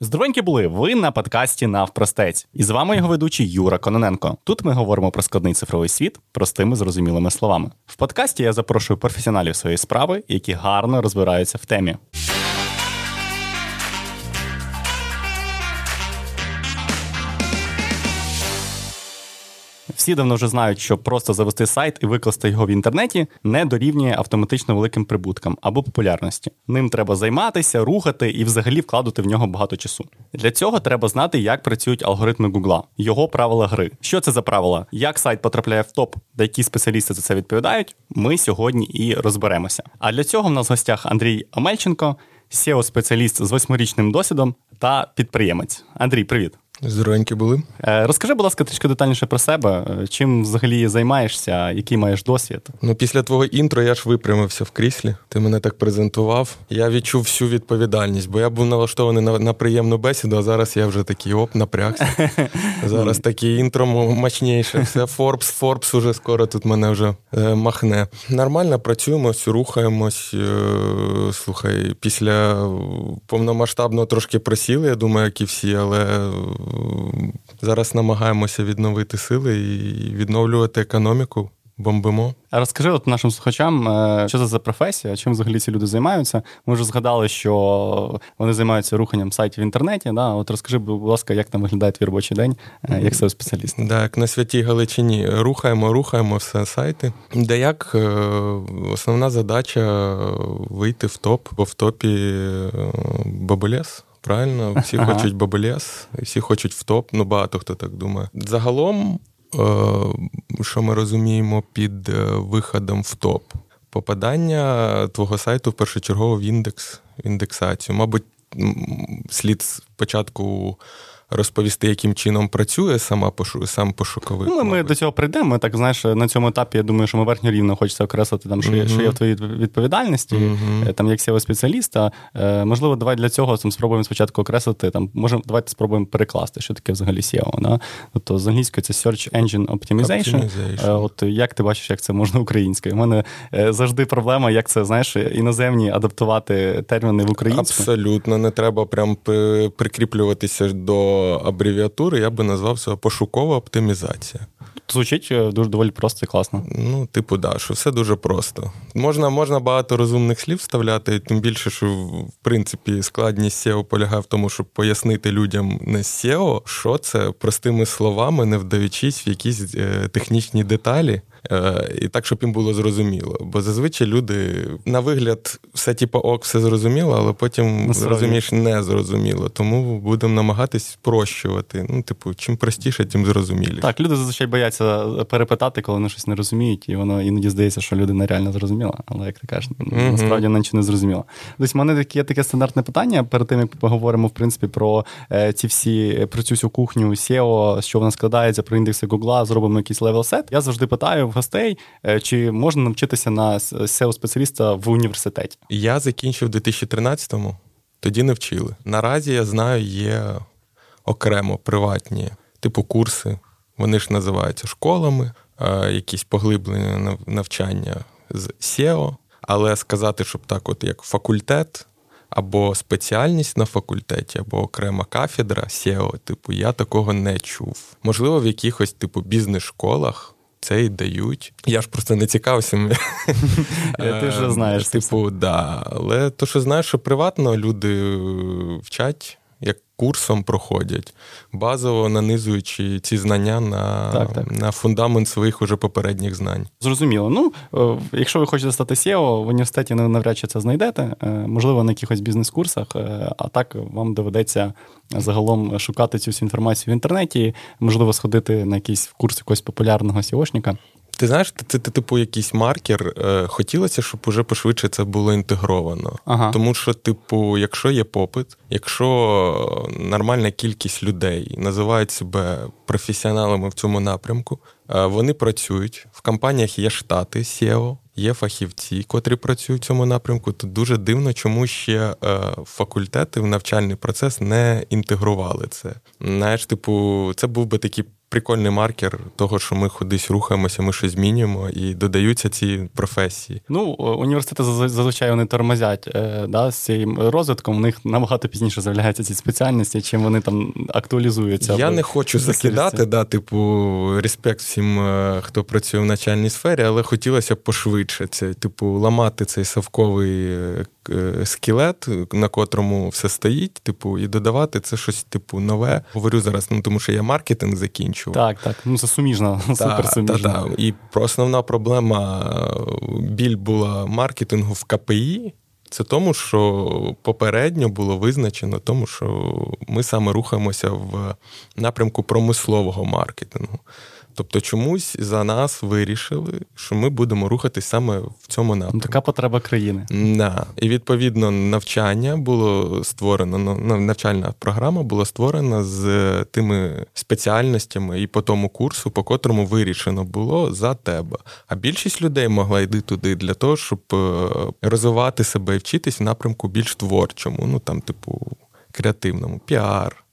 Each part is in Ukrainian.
Здоровенькі були ви на подкасті Навпростець. І з вами його ведучий Юра Кононенко. Тут ми говоримо про складний цифровий світ простими зрозумілими словами. В подкасті я запрошую професіоналів своєї справи, які гарно розбираються в темі. Всі давно вже знають, що просто завести сайт і викласти його в інтернеті не дорівнює автоматично великим прибуткам або популярності. Ним треба займатися, рухати і взагалі вкладати в нього багато часу. Для цього треба знати, як працюють алгоритми Гугла, його правила гри. Що це за правила? Як сайт потрапляє в топ, де які спеціалісти за це відповідають? Ми сьогодні і розберемося. А для цього в нас в гостях Андрій Омельченко, seo спеціаліст з восьмирічним досвідом та підприємець. Андрій, привіт. Здоровенькі були. Е, розкажи, будь ласка, трішки детальніше про себе. Е, чим взагалі займаєшся, який маєш досвід? Ну, після твого інтро я ж випрямився в кріслі. Ти мене так презентував. Я відчув всю відповідальність, бо я був налаштований на на приємну бесіду, а зараз я вже такий оп, напрягся. Зараз таке інтро мощніше. Все Форбс, Форбс уже скоро тут мене вже е, махне. Нормально працюємось, рухаємось. Слухай, після повномасштабного трошки просіли, я думаю, як і всі, але зараз намагаємося відновити сили і відновлювати економіку. Бомбимо. А розкажи от нашим слухачам, е, що це за професія, чим взагалі ці люди займаються. Ми вже згадали, що вони займаються руханням сайтів в інтернеті. Да? От розкажи, будь ласка, як там виглядає твій робочий день, е, як це спеціаліст? Да, як на святій Галичині рухаємо, рухаємо все сайти. Де як е, основна задача вийти в топ, бо в топі бабулес. Правильно, всі ага. хочуть бабелес, всі хочуть в топ, ну багато хто так думає. Загалом, е, що ми розуміємо під е, виходом в топ, попадання твого сайту першочергово в індекс, в індексацію. Мабуть, слід спочатку розповісти, яким чином працює сама пошу, сам пошуковик. Ну, Ми до цього прийдемо. Ми так знаєш, на цьому етапі я думаю, що ми верхньо рівно хочеться окреслити там, що, mm-hmm. що є в твоїй відповідальності, mm-hmm. там як seo спеціаліста. Е, можливо, давай для цього там спробуємо спочатку окреслити. Там можемо давайте спробуємо перекласти, що таке взагалі SEO. Да? Тобто з англійської це Search Engine Optimization. Optimization. Е, от як ти бачиш, як це можна українською? У мене завжди проблема, як це знаєш, іноземні адаптувати терміни в українську. Абсолютно, не треба прям прикріплюватися до абревіатури я би назвав це пошукова оптимізація. Звучить е, дуже доволі просто і класно. Ну, типу, да, що все дуже просто. Можна можна багато розумних слів вставляти, тим більше, що в принципі складність SEO полягає в тому, щоб пояснити людям не SEO, що це простими словами, не вдаючись в якісь е, технічні деталі. Е, і так, щоб їм було зрозуміло. Бо зазвичай люди на вигляд все типу ок, все зрозуміло, але потім розумієш не зрозуміло. Тому будемо намагатись спрощувати. Ну, типу, чим простіше, тим зрозуміліше. Так, люди зазвичай бояться перепитати, коли вони щось не розуміють, і воно іноді здається, що людина реально зрозуміла. Але як ти кажеш, mm-hmm. насправді вона нічого не зрозуміла. Тобто, в мене є таке стандартне питання перед тим, як поговоримо в принципі про е, ці всі про цю всю кухню SEO, що вона складається, про індекси Гугла, зробимо якийсь левел сет. Я завжди питаю в гостей, е, чи можна навчитися на seo спеціаліста в університеті? Я закінчив у 2013-му, тоді не вчили. Наразі я знаю, є окремо приватні типу курси. Вони ж називаються школами, е, якісь поглиблення навчання з SEO. Але сказати, щоб так, от як факультет. Або спеціальність на факультеті, або окрема кафедра SEO, типу, я такого не чув. Можливо, в якихось типу бізнес-школах це й дають. Я ж просто не цікавився. Ти вже знаєш. Типу, да. Але то, що знаєш, що приватно люди вчать курсом проходять, базово нанизуючи ці знання на так, так. на фундамент своїх уже попередніх знань. Зрозуміло. Ну, е, якщо ви хочете стати SEO, в університеті навряд чи це знайдете, е, можливо, на якихось бізнес-курсах, е, а так вам доведеться загалом шукати цю всю інформацію в інтернеті, можливо, сходити на якийсь курс якогось популярного SEOшника. Ти знаєш, це, це типу якийсь маркер. Е, хотілося, щоб уже пошвидше це було інтегровано. Ага. Тому що, типу, якщо є попит, якщо нормальна кількість людей називають себе професіоналами в цьому напрямку, е, вони працюють в компаніях є штати SEO, є фахівці, котрі працюють в цьому напрямку. То дуже дивно, чому ще е, факультети в навчальний процес не інтегрували це. Знаєш, типу, це був би такий прикольний маркер того, що ми кудись рухаємося, ми щось змінюємо і додаються ці професії. Ну, університети зазвичай вони тормозять е, да, з цим розвитком. У них набагато пізніше з'являються ці спеціальності, чим вони там актуалізуються. Я не хочу закидати, да, типу, респект всім, е, хто працює в начальній сфері, але хотілося б пошвидше це, типу, ламати цей совковий е, скелет, на котрому все стоїть, типу, і додавати це щось, типу, нове. Говорю зараз, ну тому що я маркетинг закінчив. Так, так. Ну це суміжно, супер суміжно. Та, та. І основна проблема біль була маркетингу в КПІ. Це тому, що попередньо було визначено, тому що ми саме рухаємося в напрямку промислового маркетингу. Тобто чомусь за нас вирішили, що ми будемо рухатись саме в цьому напрямку. Ну, така потреба країни. Да. І відповідно навчання було створено, ну, навчальна програма була створена з тими спеціальностями і по тому курсу, по котрому вирішено було за тебе. А більшість людей могла йти туди для того, щоб е, розвивати себе і вчитись в напрямку більш творчому, ну там, типу, креативному, піар.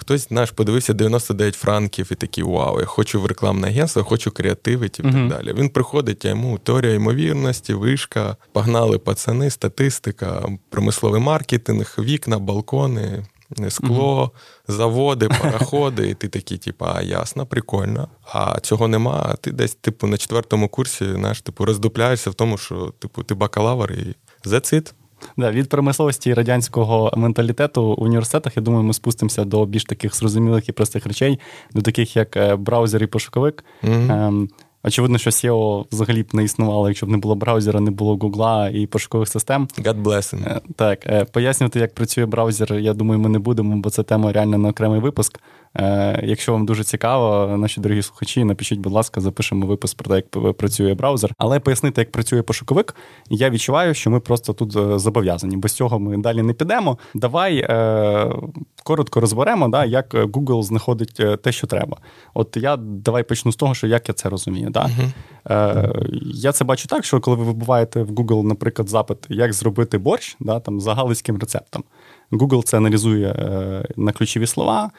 Хтось знаєш, подивився 99 франків і такий вау, я хочу в рекламне агентство, хочу креативити і uh-huh. так далі. Він приходить, а йому теорія ймовірності, вишка, погнали пацани, статистика, промисловий маркетинг, вікна, балкони. Скло, uh-huh. заводи, пароходи, і ти такий, типу, а ясно, прикольно. А цього нема. А ти десь, типу, на четвертому курсі знаєш, типу, роздупляєшся в тому, що типу, ти бакалавр і it. Да, Від промисловості радянського менталітету в університетах, я думаю, ми спустимося до більш таких зрозумілих і простих речей, до таких як е, браузер і пошуковик. Mm-hmm. Очевидно, що SEO взагалі б не існувало, якщо б не було браузера, не було Гугла і пошукових систем. God bless him. Е, так, пояснювати, як працює браузер, я думаю, ми не будемо, бо це тема реально на окремий випуск. Е, якщо вам дуже цікаво, наші дорогі слухачі, напишіть, будь ласка, запишемо випуск про те, як працює браузер. Але пояснити, як працює пошуковик, я відчуваю, що ми просто тут е, зобов'язані. Без цього ми далі не підемо. Давай е, коротко розберемо, да, як Google знаходить те, що треба. От я давай почну з того, що як я це розумію. Да? Е, Я це бачу так, що коли ви вибуваєте в Google, наприклад, запит, як зробити борщ, да, там за галицьким рецептом. Google це аналізує е, на ключові слова,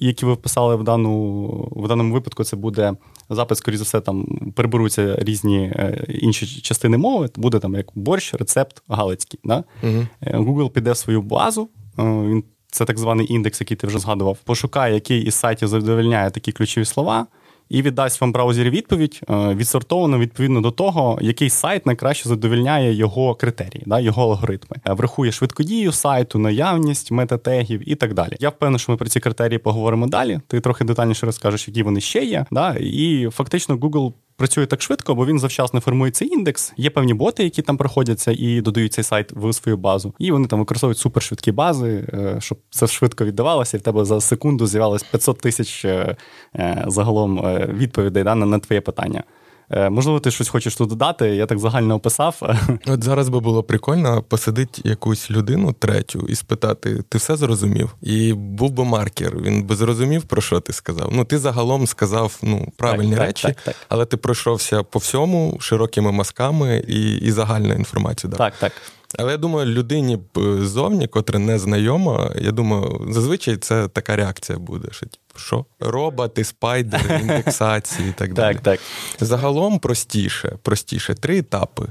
які ви вписали в дану, в даному випадку. Це буде запит, скоріше за все, там переберуться різні е, інші частини мови. Буде там як борщ, рецепт галицький. Да? Угу. Google піде в свою базу. Він це так званий індекс, який ти вже згадував. Пошукає, який із сайтів задовольняє такі ключові слова і віддасть вам браузер відповідь, е, відсортовано відповідно до того, який сайт найкраще задовільняє його критерії, да, його алгоритми. Е, врахує швидкодію сайту, наявність метатегів і так далі. Я впевнений, що ми про ці критерії поговоримо далі. Ти трохи детальніше розкажеш, які вони ще є. Да, І фактично Google працює так швидко, бо він завчасно формує цей індекс. Є певні боти, які там проходяться і додають цей сайт в свою базу. І вони там використовують супершвидкі бази, е, щоб це швидко віддавалося, і в тебе за секунду з'явилось 500 тисяч е, е, загалом відповідей да, на твоє питання. Е, можливо, ти щось хочеш тут додати, я так загально описав. От зараз би було прикольно посадити якусь людину третю і спитати: ти все зрозумів? І був би маркер. Він би зрозумів, про що ти сказав. Ну, ти загалом сказав ну, правильні так, речі, так, так, але ти пройшовся по всьому широкими мазками і і загальну інформацію. дав. Так, так. Але я думаю, людині б зовні, котра не знайома, я думаю, зазвичай це така реакція буде. що що? Роботи, спайдери, індексації і так далі. Так, так. Загалом простіше, простіше три етапи.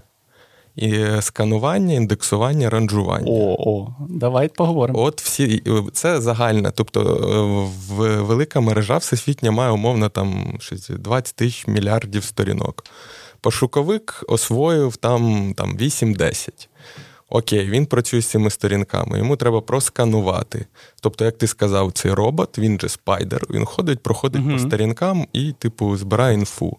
І Сканування, індексування, ранжування. О, о, давай поговоримо. От всі це загальне. Тобто в велика мережа всесвітня має умовно там 20 тисяч мільярдів сторінок. Пошуковик освоїв там, там 8-10. Окей, він працює з цими сторінками, йому треба просканувати. Тобто, як ти сказав, цей робот, він же спайдер, він ходить, проходить uh-huh. по сторінкам і, типу, збирає інфу.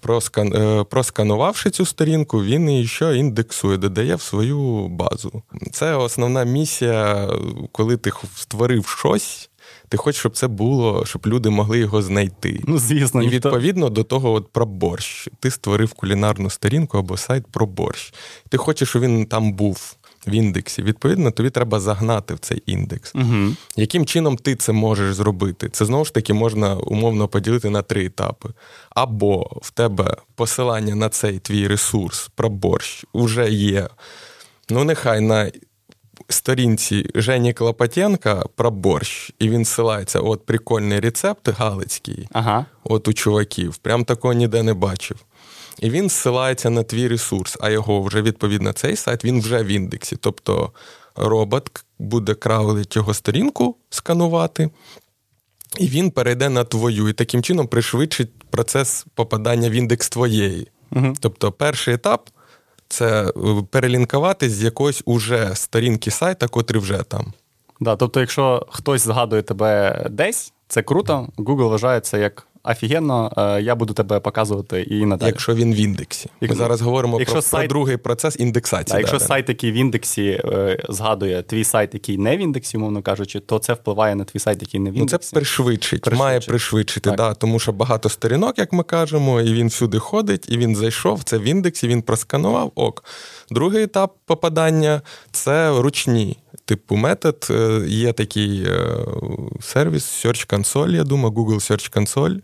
Проскан... Е, просканувавши цю сторінку, він її що індексує, додає в свою базу. Це основна місія, коли ти створив щось. Ти хочеш, щоб це було, щоб люди могли його знайти. Ну, звісно. І відповідно до того, от про борщ. Ти створив кулінарну сторінку або сайт про борщ. Ти хочеш, щоб він там був. В індексі, відповідно, тобі треба загнати в цей індекс. Угу. Яким чином ти це можеш зробити? Це знову ж таки можна умовно поділити на три етапи. Або в тебе посилання на цей твій ресурс про борщ вже є. Ну, нехай на сторінці Жені Клопотенка про борщ, і він ссилається, от прикольний рецепт галицький, Ага. от у чуваків. Прям такого ніде не бачив. І він ссилається на твій ресурс, а його вже відповідно цей сайт, він вже в індексі. Тобто робот буде краулить його сторінку, сканувати, і він перейде на твою, і таким чином пришвидшить процес попадання в індекс твоєї. Угу. Тобто, перший етап це е, перелінкувати з якоїсь уже сторінки сайта, котрий вже там. Да, тобто, якщо хтось згадує тебе десь, це круто. Google вважає це як офігенно, е, я буду тебе показувати і надалі. Якщо він в індексі. Ми Як- зараз говоримо якщо про, сайт- про другий процес індексації. А якщо сайт, який в індексі е, згадує твій сайт, який не в індексі, умовно кажучи, то це впливає на твій сайт, який не в Ну, це пришвидшить, Пришвидшить. має пришвидшити, Так. да, тому що багато сторінок, як ми кажемо, і він всюди ходить, і він зайшов, це в індексі, він просканував. Ок. Другий етап попадання це ручні. Типу метод. Е, Є такий е, сервіс Search Console, я думаю, Google Search Console.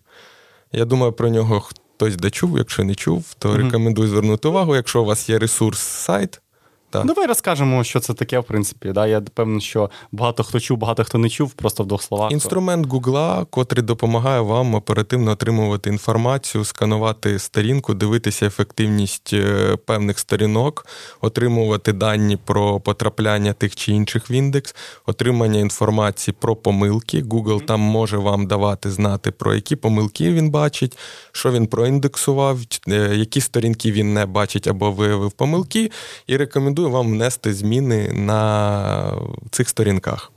Я думаю, про нього хтось дочув. Якщо не чув, то рекомендую звернути увагу. Якщо у вас є ресурс сайт, так. Давай розкажемо, що це таке, в принципі. Да? Я певний, що багато хто чув, багато хто не чув, просто в двох словах. Інструмент Гугла, котрий допомагає вам оперативно отримувати інформацію, сканувати сторінку, дивитися ефективність е, певних сторінок, отримувати дані про потрапляння тих чи інших в індекс, отримання інформації про помилки. Google там може вам давати знати, про які помилки він бачить, що він проіндексував, е, які сторінки він не бачить або виявив помилки, і рекомендую вам внести зміни на цих сторінках.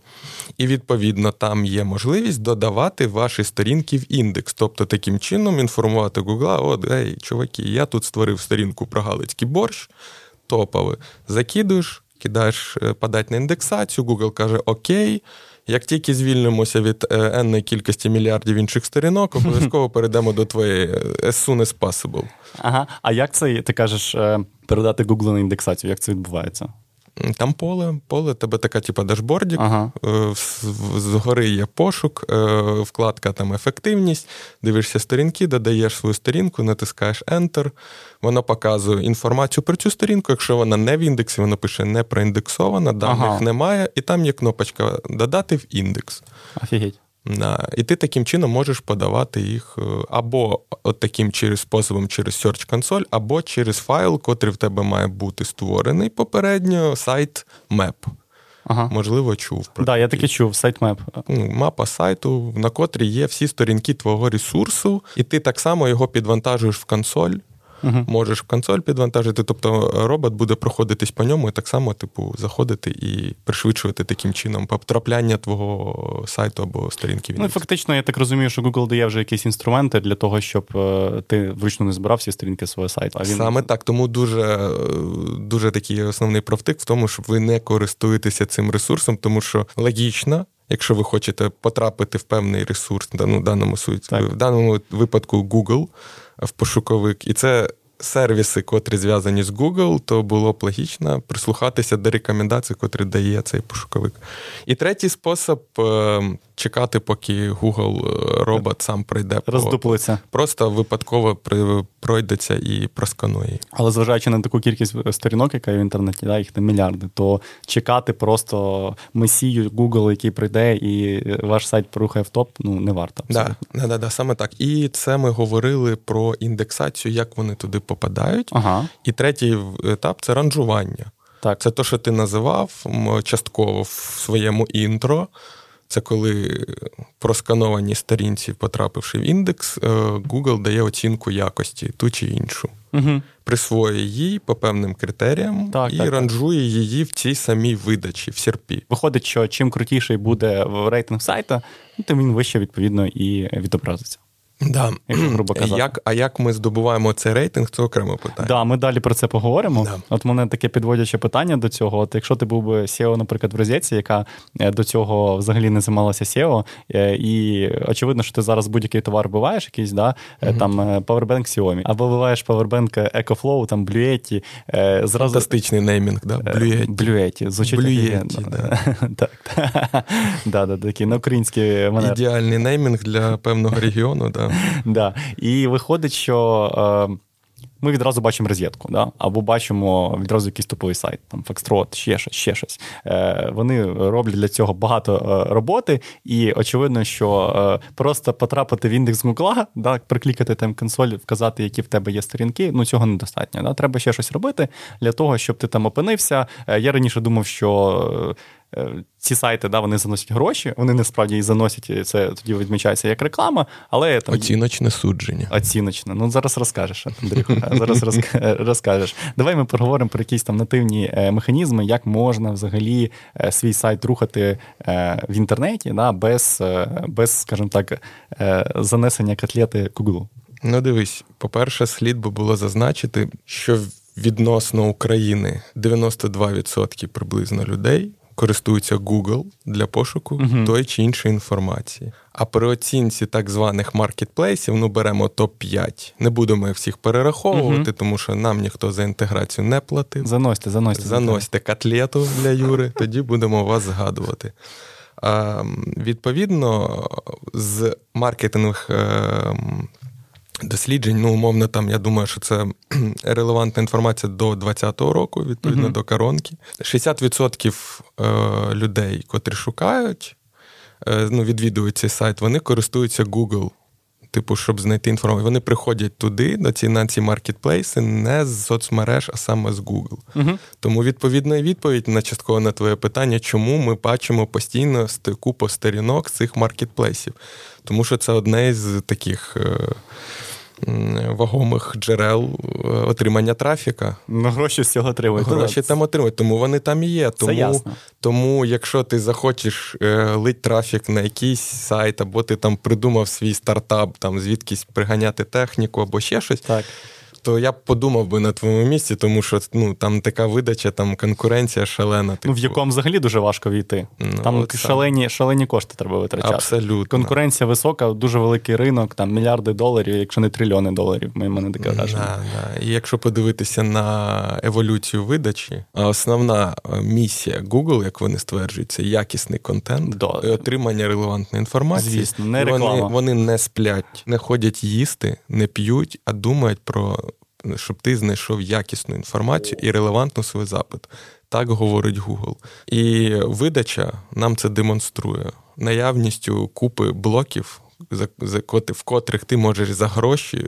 І відповідно там є можливість додавати ваші сторінки в індекс. Тобто таким чином інформувати Google, от ей, чуваки, я тут створив сторінку про галицький борщ, топовий. Закидуєш, кидаєш е, подати на індексацію, Google каже Окей. Як тільки звільнимося від е, енної кількості мільярдів інших сторінок, обов'язково перейдемо до твоєї е, as soon as possible. Ага. А як це, ти кажеш, е, передати Google на індексацію? Як це відбувається? Там поле, поле, тебе така, типа, дашбордік, Ага. Е, Згори є пошук, е, вкладка там ефективність, дивишся сторінки, додаєш свою сторінку, натискаєш Enter, воно показує інформацію про цю сторінку. Якщо вона не в індексі, воно пише не проіндексована, даних Ага. немає, і там є кнопочка Додати в індекс. Офігеть. І ти таким чином можеш подавати їх е, або от таким через способом через Search Console, або через файл, котрий в тебе має бути створений попередньо, сайт Map. Ага. Можливо, чув про Да, я таки чув, сайтмеп. Ну, мапа сайту, на котрій є всі сторінки твого ресурсу, і ти так само його підвантажуєш в консоль. Угу. Можеш в консоль підвантажити, тобто робот буде проходитись по ньому і так само, типу, заходити і пришвидшувати таким чином потрапляння твого сайту або сторінки. Ну, фактично, я так розумію, що Google дає вже якісь інструменти для того, щоб е, ти вручну не збирав всі сторінки свого сайту. А він... Саме так, тому дуже, е, дуже такий основний правтик в тому, щоб ви не користуєтеся цим ресурсом, тому що логічно. Якщо ви хочете потрапити в певний ресурс, ну, в даному суті, в даному випадку Google в пошуковик, і це сервіси, котрі зв'язані з Google, то було б логічно прислухатися до рекомендацій, котрі дає цей пошуковик. І третій спосіб е, чекати, поки Google е, робот сам прийде по роздуплиться. просто випадково при- пройдеться і просканує. Але зважаючи на таку кількість сторінок, яка є в інтернеті, да, їх там мільярди, то чекати просто месію Google, який прийде, і ваш сайт порухає в топ, ну не варто. Да, да, да, да, саме так. І це ми говорили про індексацію, як вони туди попадають. Ага, І третій етап це ранжування. так. Це те, що ти називав частково в своєму інтро. Це коли проскановані сторінці, потрапивши в індекс, е, Google дає оцінку якості ту чи іншу. Угу. Присвоює її по певним критеріям Так, і так, так. ранжує її в цій самій видачі, в серпі. Виходить, що чим крутіший буде рейтинг сайта, тим він вище відповідно і відобразиться. Да. Якщо грубо казати. Як, а як ми здобуваємо цей рейтинг, це окреме питання. Да, ми далі про це поговоримо. Да. От мене таке підводяче питання до цього. От якщо ти був би SEO, наприклад, в розетці, яка е, до цього взагалі не займалася SEO, е, і очевидно, що ти зараз будь-який товар вбиваєш, якийсь, да, е, там Powerbank Xiaomi, або вбиваєш Powerbank EcoFlow, там Bluetti, зразу Фантастичний неймінг, да? Блюєть. Блюеті. Звучить Блюєті, офігенно. да. Так. Да, да, такий на український манер. Ідеальний неймінг для певного регіону, да. Да. І виходить, що е, ми відразу бачимо розетку, да? або бачимо відразу якийсь топовий сайт, там Foxtrot, ще щось, ще щось. Е, Вони роблять для цього багато е, роботи, і очевидно, що е, просто потрапити в індекс Гугла, да, приклікати там консоль, вказати, які в тебе є сторінки, ну цього недостатньо. Да? Треба ще щось робити для того, щоб ти там опинився. Я раніше думав, що. Е, ці сайти да, вони заносять гроші, вони насправді і заносять, і це тоді відмічається як реклама, але там оціночне судження. Оціночне. Ну зараз розкажеш, Андрюха. Зараз розкажеш. Давай ми поговоримо про якісь там нативні е, механізми, як можна взагалі е, свій сайт рухати в інтернеті, да, без, без, скажімо так, занесення котлети Google. Ну, дивись, по-перше, слід би було зазначити, що відносно України 92% приблизно людей користуються Google для пошуку uh тої чи іншої інформації. А при оцінці так званих маркетплейсів, ну беремо топ-5. Не будемо їх всіх перераховувати, uh тому що нам ніхто за інтеграцію не платив. Заносьте, заносьте. Заносьте котлету для Юри, тоді будемо вас згадувати. А, Відповідно, з маркетинг ем, досліджень. Ну, умовно, там я думаю, що це релевантна інформація до 2020 року, відповідно uh-huh. до коронки. 60% е, людей, котрі шукають, е, ну, відвідують цей сайт, вони користуються Google. Типу, щоб знайти інформацію. Вони приходять туди, до ці на ці маркетплейси, не з соцмереж, а саме з Google. uh Тому відповідна відповідь на частково на твоє питання, чому ми бачимо постійно купу сторінок цих маркетплейсів. Тому що це одне з таких. Е, вагомих джерел е, отримання трафіка. Ну, гроші з цього отримують. Гроші там отримують, тому вони там і є. Тому, Це ясно. тому якщо ти захочеш е, лить трафік на якийсь сайт, або ти там придумав свій стартап, там звідкись приганяти техніку або ще щось. Так то я б подумав би на твоєму місці, тому що ну там така видача, там конкуренція шалена. Типу. Ну в типу. якому взагалі дуже важко війти. Ну, там шалені шалені кошти треба витрачати. Абсолютно. Конкуренція висока, дуже великий ринок, там мільярди доларів, якщо не трильйони доларів. Ми мене таке враження. Да, да. І якщо подивитися на еволюцію видачі, основна е, місія Google, як вони стверджують, це якісний контент да. і отримання релевантної інформації. Звісно, не реклама. Вони, вони не сплять, не ходять їсти, не п'ють, а думають про щоб ти знайшов якісну інформацію і релевантну свій запит. Так говорить Google. І видача нам це демонструє наявністю купи блоків, в котрих ти можеш за гроші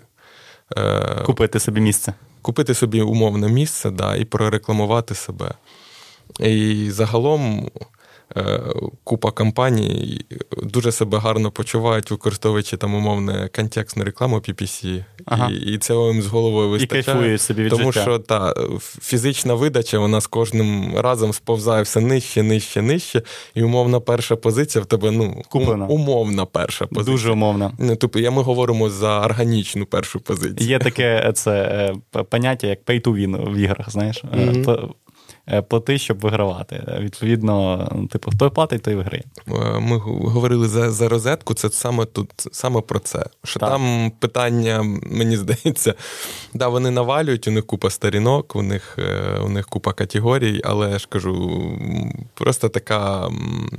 е, купити собі місце. Купити собі умовне місце, да, і прорекламувати себе. І загалом купа компаній дуже себе гарно почувають, використовуючи там умовне контекстну рекламу PPC. Ага. І і це їм з головою вистачає. І собі від Тому життя. що та фізична видача вона з кожним разом сповзає все нижче, нижче, нижче. І умовна перша позиція в тебе ну, Куплена. умовна перша позиція. Дуже умовна. Ну, Тобто, я ми говоримо за органічну першу позицію. Є таке це е, поняття, як pay to win в іграх, знаєш. Mm-hmm. Е, плати, щоб вигравати. Відповідно, ну, типу, хто платить, той виграє. Е, ми говорили за за розетку, це саме тут саме про це. Що так. там питання, мені здається, да, вони навалюють, у них купа сторінок, у них е, у них купа категорій, але я ж кажу, просто така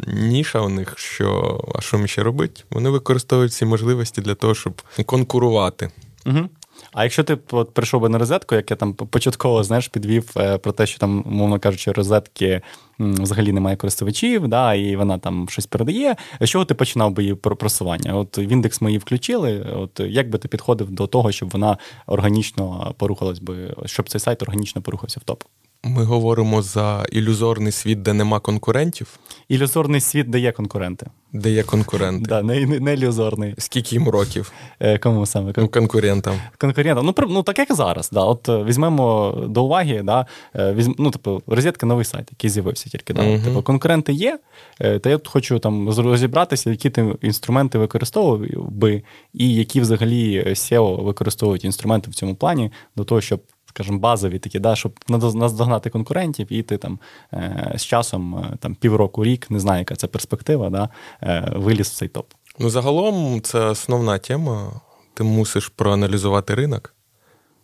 ніша у них, що а що ми ще робити? Вони використовують ці можливості для того, щоб конкурувати. Угу. А якщо ти от прийшов би на розетку, як я там початково знаєш, підвів е, про те, що там, умовно кажучи, розетки взагалі немає користувачів, да, і вона там щось передає. З чого ти починав би її просування? От в індекс ми її включили. От як би ти підходив до того, щоб вона органічно порухалась би, щоб цей сайт органічно порухався в топ? Ми говоримо за ілюзорний світ, де нема конкурентів. Ілюзорний світ, де є конкуренти. Де є конкуренти. Да, Не не, не ілюзорний. Скільки їм років? Е, Кому саме? Ну, Конкурентам. Конкурентам. Ну, ну так як зараз. Да. От е, Візьмемо до уваги, да, е, візьм, ну, типу, розетка новий сайт, який з'явився тільки. Да. Uh-huh. Типу, Конкуренти є, та я тут хочу там розібратися, які ти інструменти використовував би, і які взагалі SEO використовують інструменти в цьому плані до того, щоб скажімо, базові такі, да, щоб наздогнати конкурентів, і ти там е, з часом е, там півроку, рік, не знаю, яка це перспектива, да, е, виліз в цей топ. Ну, загалом, це основна тема. Ти мусиш проаналізувати ринок,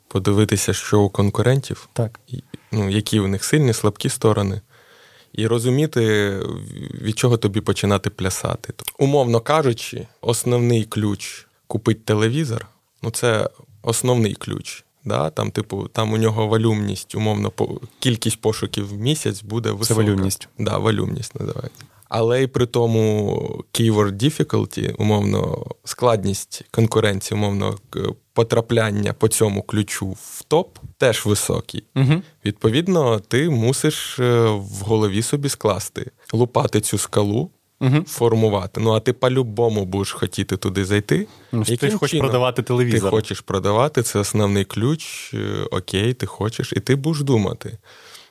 подивитися, що у конкурентів, так. ну, які у них сильні, слабкі сторони. І розуміти, від чого тобі починати плясати. Умовно кажучи, основний ключ купити телевізор ну це основний ключ Да, Там, типу, там у нього валюмність, умовно, по, кількість пошуків в місяць буде висока. Це валюмність. Да, валюмність називається. Але й при тому keyword difficulty, умовно, складність конкуренції, умовно, потрапляння по цьому ключу в топ теж високий. Угу. Відповідно, ти мусиш е, в голові собі скласти, лупати цю скалу. Угу. Формувати. Ну, а ти по-любому будеш хотіти туди зайти. Ну, Ти ж хочеш продавати телевізор. Ти хочеш продавати, це основний ключ. Е, окей, ти хочеш, і ти будеш думати.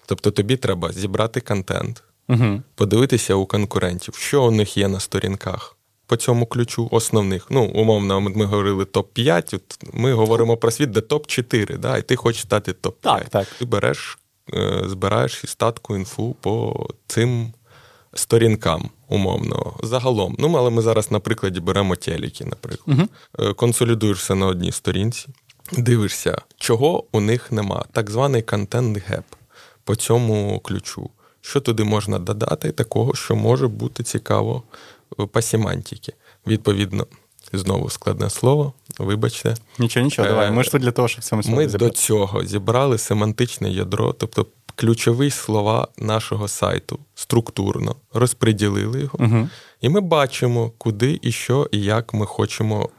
Тобто тобі треба зібрати контент, угу. подивитися у конкурентів, що у них є на сторінках по цьому ключу, основних. Ну, умовно, ми говорили топ-5, от ми говоримо про світ, де топ-4, да, і ти хочеш стати топ-5. Так, так. Ти береш, е, збираєш і статку інфу по цим сторінкам, умовно, загалом. Ну, але ми зараз на прикладі беремо телеки, наприклад. Угу. Консолідуєшся на одній сторінці, дивишся, чого у них нема. Так званий контент-геп по цьому ключу. Що туди можна додати, такого, що може бути цікаво по семантиці. Відповідно, знову складне слово, вибачте. Нічого, нічого, давай. Ми ж тут для того, щоб цьому Ми до цього зібрали семантичне ядро, тобто ключові слова нашого сайту структурно розподілили його, угу. і ми бачимо, куди і що, і як ми хочемо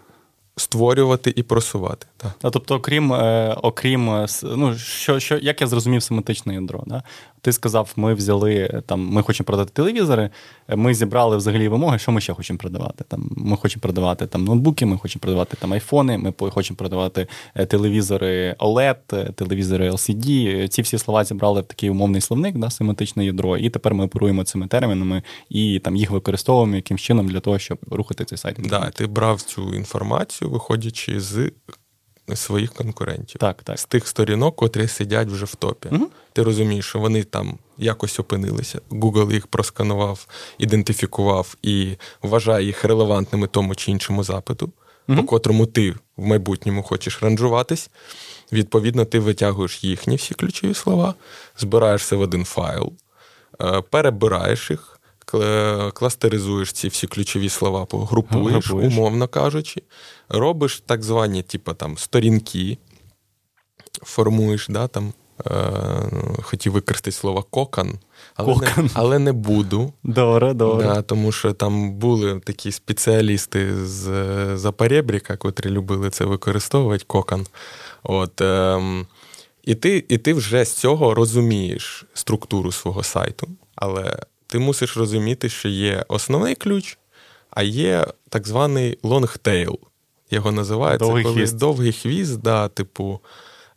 створювати і просувати. Так. А, тобто, окрім, е, окрім е, ну, що, що, як я зрозумів семантичне ядро, да? Ти сказав, ми взяли е, там, ми хочемо продати телевізори, ми зібрали взагалі вимоги, що ми ще хочемо продавати. Там, Ми хочемо продавати там ноутбуки, ми хочемо продавати там айфони, ми хочемо продавати телевізори OLED, телевізори LCD. Ці всі слова зібрали в такий умовний словник, да, семантичне ядро, і тепер ми оперуємо цими термінами і там їх використовуємо якимсь чином для того, щоб рухати цей сайт. Да, Ти брав цю інформацію, виходячи з своїх конкурентів. Так, так. З тих сторінок, котрі сидять вже в топі. Угу. Ти розумієш, що вони там якось опинилися. Google їх просканував, ідентифікував і вважає їх релевантними тому чи іншому запиту, угу. по котрому ти в майбутньому хочеш ранжуватись. Відповідно, ти витягуєш їхні всі ключові слова, збираєшся в один файл, е, перебираєш їх кластеризуєш ці всі ключові слова, групуєш, групуєш. умовно кажучи, робиш так звані, типу, там, сторінки, формуєш, да, там, е, хотів використати слово кокан, але кокан. Не, але не буду. Добре, добре. Да, Тому що там були такі спеціалісти з Запорєбріка, котрі любили це використовувати, кокан. От, е, і ти і ти вже з цього розумієш структуру свого сайту, але ти мусиш розуміти, що є основний ключ, а є так званий long-tail. Його називається довгий коли хвіст. довгий хвіст, да, типу,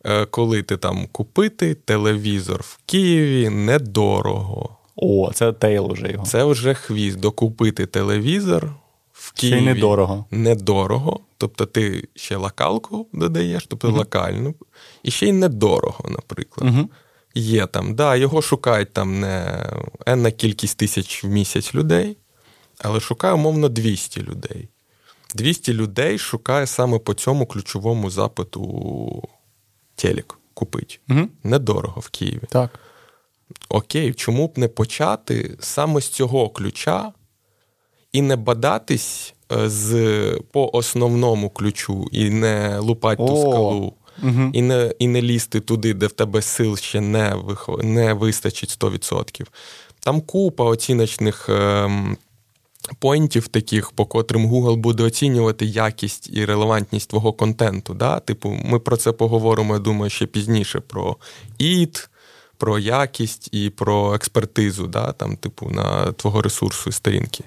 е, коли ти там купити телевізор в Києві недорого. О, це тейл вже його. Це вже хвіст. Докупити телевізор в Києві ще й недорого. недорого. Тобто ти ще локалку додаєш, тобто uh локальну, і ще й недорого, наприклад. uh Є там, да, його шукають там не енна кількість тисяч в місяць людей, але шукає, умовно, 200 людей. 200 людей шукає саме по цьому ключовому запиту телек купить. Угу. Недорого в Києві. Так. Окей, чому б не почати саме з цього ключа і не бадатись е, з по основному ключу, і не лупати ту скалу угу. і не і не лізти туди, де в тебе сил ще не вихов... не вистачить 100%. Там купа оціночних ем, поінтів таких, по котрим Google буде оцінювати якість і релевантність твого контенту. Да? Типу, ми про це поговоримо, я думаю, ще пізніше про ІТ. Про якість і про експертизу, да, там, типу, на твого ресурсу і сторінки.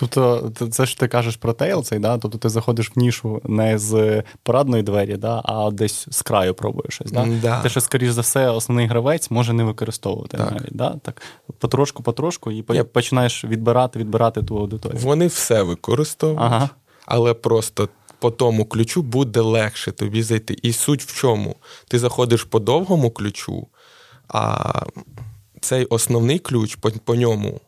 Тобто, це ж ти кажеш про тейл цей, да? тобто ти заходиш в нішу не з порадної двері, да? а десь з краю пробуєш щось. Да? Да. Те, що, скоріш за все, основний гравець може не використовувати так. навіть. Да? Так, Потрошку-потрошку, і Yep. починаєш відбирати, відбирати ту аудиторію. Вони все використовують, ага. але просто. По тому ключу буде легше тобі зайти. І суть в чому? Ти заходиш по довгому ключу, а цей основний ключ по, по ньому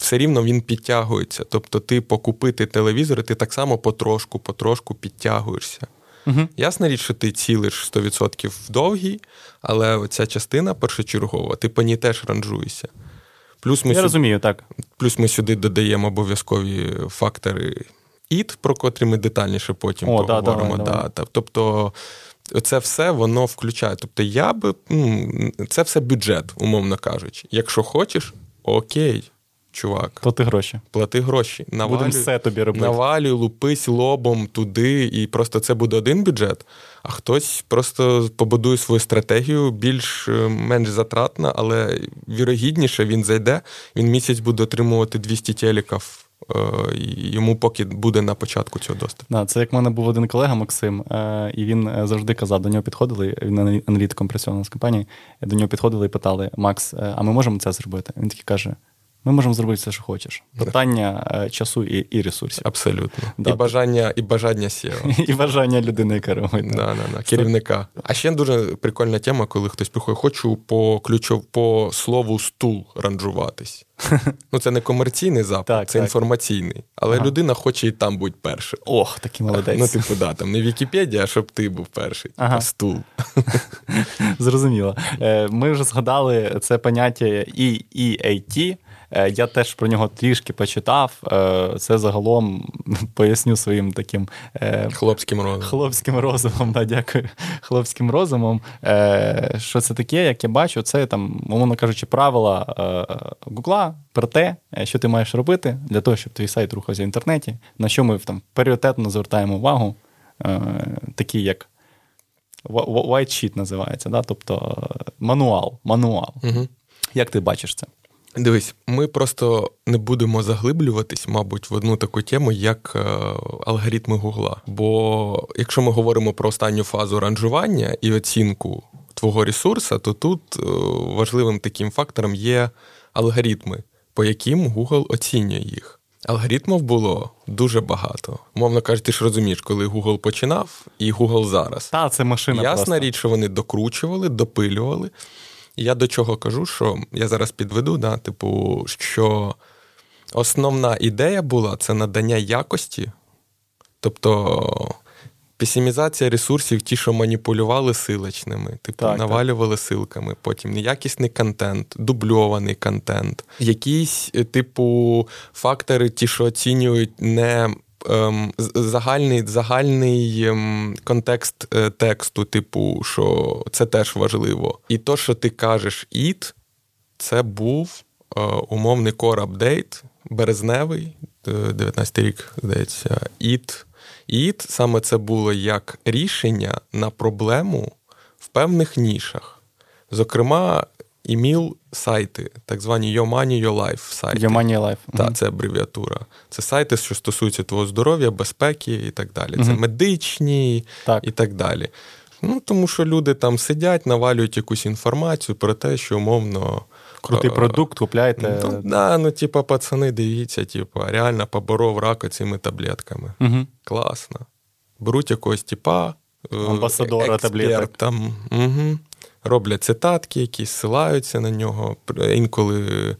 все рівно він підтягується. Тобто, ти покупити телевізор, і ти так само потрошку, потрошку підтягуєшся. Угу. Ясна річ, що ти цілиш 100% в довгій, але ця частина першочергова, ти по ній теж ранжуєшся. Плюс ми Я сюди, розумію, так. Плюс ми сюди додаємо обов'язкові фактори ІТ, про котрі ми детальніше потім О, поговоримо. Да, давай, да. Тобто Це все воно включає. Тобто, я би ну, це все бюджет, умовно кажучи. Якщо хочеш, окей. Чувак, плати гроші. Плати гроші. Навалюй, Будемо все тобі робити. Навалюй, лупись лобом туди, і просто це буде один бюджет, а хтось просто побудує свою стратегію більш е, затратна, але вірогідніше він зайде, він місяць буде отримувати 200 теліків Е, йому поки буде на початку цього доступу. Да, Це як в мене був один колега Максим, е, і він завжди казав, до нього підходили, він аналітиком працював з компанії, до нього підходили і питали: Макс, а ми можемо це зробити? Він такий каже: ми можемо зробити все, що хочеш. Питання да. часу і і ресурсів. Абсолютно. Да. І бажання і бажання SEO. І бажання людини, яка робить. Да, да, да. Керівника. А ще дуже прикольна тема, коли хтось приходить, хочу по ключов, по слову стул ранжуватись. Ну, це не комерційний запит, так, це так. інформаційний. Але ага. людина хоче і там бути першим. Ох, такий молодець. Ну, типу, да, там не Вікіпедія, а щоб ти був перший. Ага. А стул. Зрозуміло. Е, ми вже згадали це поняття EEAT. Е, я теж про нього трішки почитав. Е, це загалом поясню своїм таким хлопським розумом. Хлопським розумом, да, дякую. Хлопським розумом. Що це таке, як я бачу, це там, умовно кажучи, правила Гугла про те, що ти маєш робити для того, щоб твій сайт рухався в інтернеті, на що ми там пріоритетно звертаємо увагу, такі як. White sheet називається, да? тобто мануал. мануал. Угу. Як ти бачиш це? Дивись, ми просто не будемо заглиблюватись, мабуть, в одну таку тему, як е, алгоритми Гугла. Бо якщо ми говоримо про останню фазу ранжування і оцінку твого ресурсу, то тут е, важливим таким фактором є алгоритми, по яким Google оцінює їх. Алгоритмів було дуже багато. Умовно кажучи, ти ж розумієш, коли Google починав і Google зараз. Та, це машина. Ясна просто. річ, що вони докручували, допилювали. Я до чого кажу, що я зараз підведу, да, типу, що основна ідея була це надання якості, тобто песимізація ресурсів, ті, що маніпулювали силочними, типу, так, навалювали так. силками, потім неякісний контент, дубльований контент, якісь, е, типу, фактори, ті, що оцінюють не загальний загальний ем, контекст е, тексту, типу, що це теж важливо. І то, що ти кажеш it, це був е, умовний core апдейт, березневий, 19 е, рік, здається, it. it саме це було як рішення на проблему в певних нішах. Зокрема, іміл сайти, так звані Your Money, Your Life сайти. Your Money, Life. Так, mm-hmm. це абревіатура. Це сайти, що стосуються твого здоров'я, безпеки і так далі. Mm-hmm. Це медичні так. і так далі. Ну, Тому що люди там сидять, навалюють якусь інформацію про те, що умовно. Крутий продукт, купляйте. Ну, да, ну, типа, пацани, дивіться, типу, реально поборов рака цими таблетками. Угу. Класно. Беруть якогось типа. Е, Амбасадора таблеток. Там, угу роблять цитатки, якісь ссилаються на нього. Інколи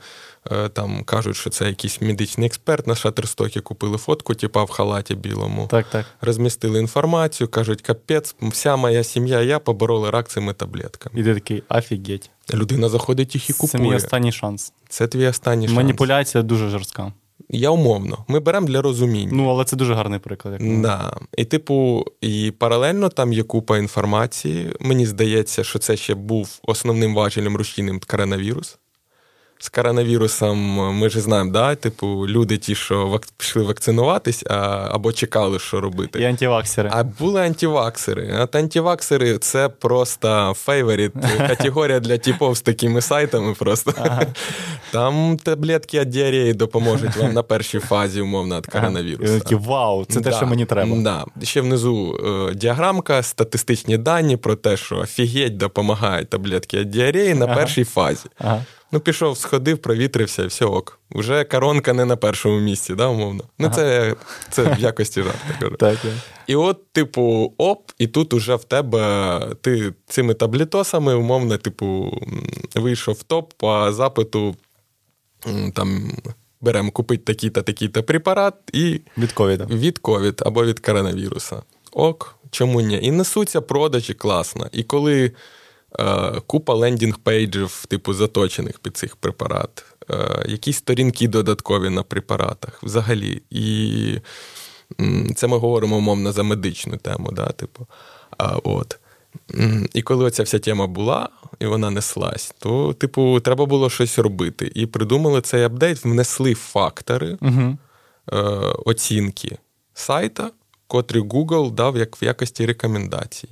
е, там кажуть, що це якийсь медичний експерт на шатерстокі купили фотку, типа в халаті білому. Так, так. Розмістили інформацію, кажуть, капець, вся моя сім'я, я побороли рак цими таблетками. І ти такий офігеть. Людина заходить їх і купує. Це мій останній шанс. Це твій останній шанс. Маніпуляція дуже жорстка. Я умовно, ми беремо для розуміння. Ну, але це дуже гарний приклад. Як да. І, типу, і паралельно там є купа інформації. Мені здається, що це ще був основним важелем рушійним коронавірус з коронавірусом ми ж знаємо, да? типу, люди ті, що вак... пішли вакцинуватись, а... або чекали, що робити. І антиваксери. А були антиваксери. От антиваксери це просто favorite, категорія для типів з такими сайтами. просто. Ага. Там таблетки від діареї допоможуть вам на першій фазі, умовно, від коронавірусу. Такі, Вау, це те, що мені треба. Да. Ще внизу е, діаграмка, статистичні дані про те, що офігеть допомагають таблетки від діареї на ага. першій фазі. Ага. Ну, пішов, сходив, провітрився, і все ок. Вже коронка не на першому місці, да, умовно. Ну, ага. це це в якості жарта. Так, І от, типу, оп, і тут уже в тебе ти цими таблітосами, умовно, типу, вийшов в топ по запиту там. Беремо купити такий-то такий-то препарат і від ковіда. Від ковід або від коронавіруса. Ок, чому ні? І несуться продажі класно. І коли купа landing page -ів, типу, заточених під цих препарат, е, якісь сторінки додаткові на препаратах взагалі. І це ми говоримо умовно за медичну тему. да, типу. А, от. І коли оця вся тема була, і вона неслась, то, типу, треба було щось робити. І придумали цей апдейт, внесли фактори Угу. е, оцінки сайта, котрі Google дав як в якості рекомендацій.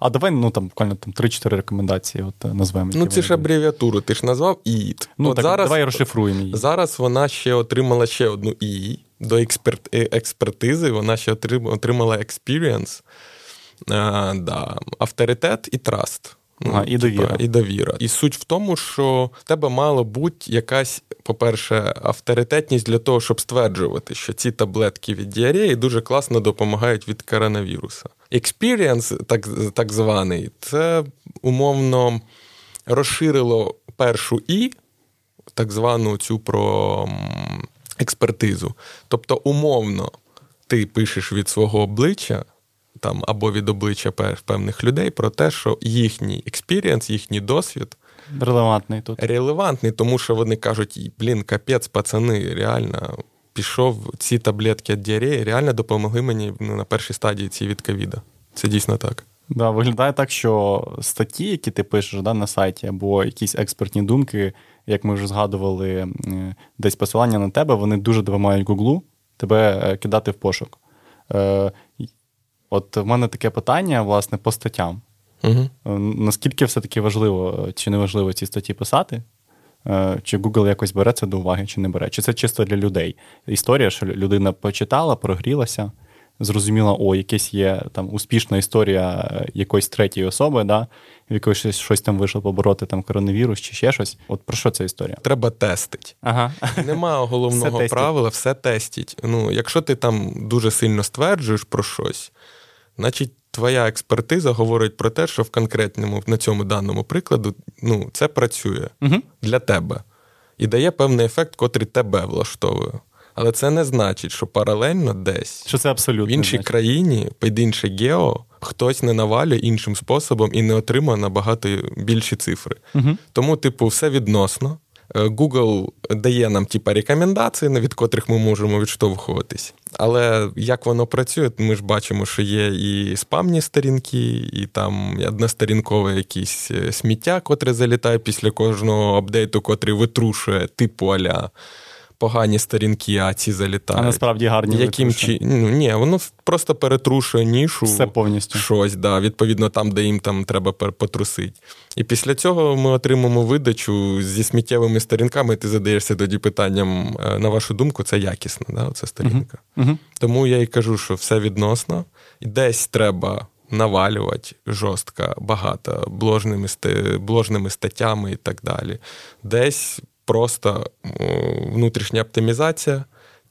А давай, ну там буквально там 3-4 рекомендації, от е, назвемо. Ну, це ж абревіатуру, ти ж назвав ІІТ. Ну, От так, зараз, давай розшифруємо її. зараз вона ще отримала ще одну ІІ до експерт, е, експертизи, вона ще отримала experience, а, да, авторитет і траст. Ага, і довіра. типа, і довіра. І суть в тому, що в тебе мало бути якась, по-перше, авторитетність для того, щоб стверджувати, що ці таблетки від діареї дуже класно допомагають від коронавіруса. Experience, так, так званий, це умовно розширило першу І, так звану цю про експертизу. Тобто, умовно, ти пишеш від свого обличчя там, або від обличчя певних людей про те, що їхній experience, їхній досвід Релевантний тут. релевантний, тому що вони кажуть: блін, капець, пацани, реально. Пішов ці таблетки від діареї, реально допомогли мені ну, на першій стадії ці від ковіда. Це дійсно так. Да, виглядає так, що статті, які ти пишеш да, на сайті, або якісь експертні думки, як ми вже згадували, е, десь посилання на тебе, вони дуже допомагають Гуглу тебе е, кидати в пошук. От в мене таке питання, власне, по статтям. Угу. Наскільки все-таки важливо, е, чи не важливо ці статті писати? Е, Чи Google якось бере це до уваги, чи не бере? Чи це чисто для людей? Історія, що людина почитала, прогрілася, зрозуміла, о, якась є там успішна історія якоїсь третьої особи, да, в якої щось, щось там вийшло побороти там коронавірус чи ще щось. От про що ця історія? Треба тестити. Ага. Нема головного тестять. правила, все тестіть. Ну, якщо ти там дуже сильно стверджуєш про щось, значить твоя експертиза говорить про те, що в конкретному на цьому даному прикладу ну, це працює Угу. для тебе і дає певний ефект, котрий тебе влаштовує. Але це не значить, що паралельно десь Що це абсолютно. в іншій значить. країні під інше гео хтось не навалює іншим способом і не отримує набагато більші цифри. Мгм. Тому, типу, все відносно. Е, Google дає нам типа рекомендації, від котрих ми можемо відштовхуватись. Але як воно працює, ми ж бачимо, що є і спамні сторінки, і там односторінкове якісь е, сміття, котре залітає після кожного апдейту, котрий витрушує типу аля погані сторінки, а ці залітають. А насправді гарні Яким чи... ну, ні, воно просто перетрушує нішу. Все повністю. Щось, да, відповідно, там, де їм там треба потрусити. І після цього ми отримаємо видачу зі сміттєвими сторінками, і ти задаєшся тоді питанням, е, на вашу думку, це якісно, да, ця сторінка. Угу. Тому я і кажу, що все відносно. І десь треба навалювати жорстко, багато бложними, бложними статтями і так далі. Десь просто внутрішня оптимізація.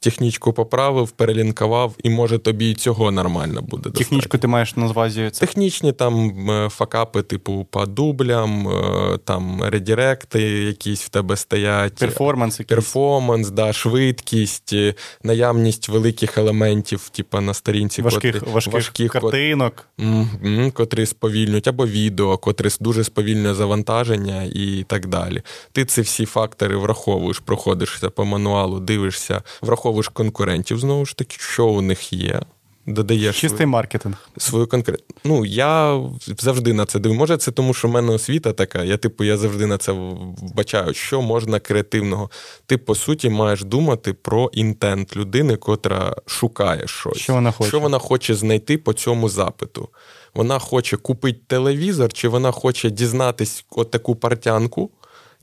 Технічку поправив, перелінкував, і може тобі і цього нормально буде. достатньо. Технічку ти маєш на увазі це. Технічні там е, факапи, типу по дублям, е, там редіректи якісь в тебе стоять. Перформанс якийсь. Перформанс, да, швидкість, е, наявність великих елементів, типу на сторінці, важких, котрі, важких, важких картинок. Мгм, котрі сповільнюють, або відео, котре дуже сповільнює завантаження і так далі. Ти ці всі фактори враховуєш, проходишся по мануалу, дивишся, враховуєш конкурентів знову ж таки, що у них є. Додаєш Чистий маркетинг. свою конкретну. Ну, я завжди на це дивлюсь. Може, це тому, що в мене освіта така. Я, типу, я завжди на це вбачаю, що можна креативного. Ти, по суті, маєш думати про інтент людини, котра шукає щось. Що вона хоче? Що вона хоче знайти по цьому запиту? Вона хоче купити телевізор, чи вона хоче дізнатись от таку партянку,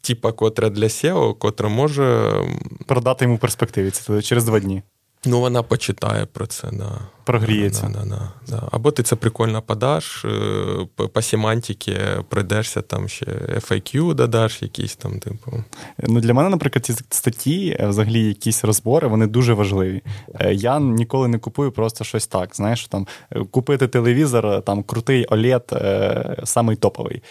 типа котра для SEO, котра може. Продати йому перспективі. Це через два дні. Ну, вона почитає про це, да. Прогріється. Да, да, да, да. Або ти це прикольно подаш, е, по, семантиці прийдешся, там ще FAQ додаш, якісь там, типу. Ну, для мене, наприклад, ці статті, е, взагалі, якісь розбори, вони дуже важливі. Е, Я ніколи не купую просто щось так. Знаєш, там купити телевізор, там крутий OLED, самий топовий.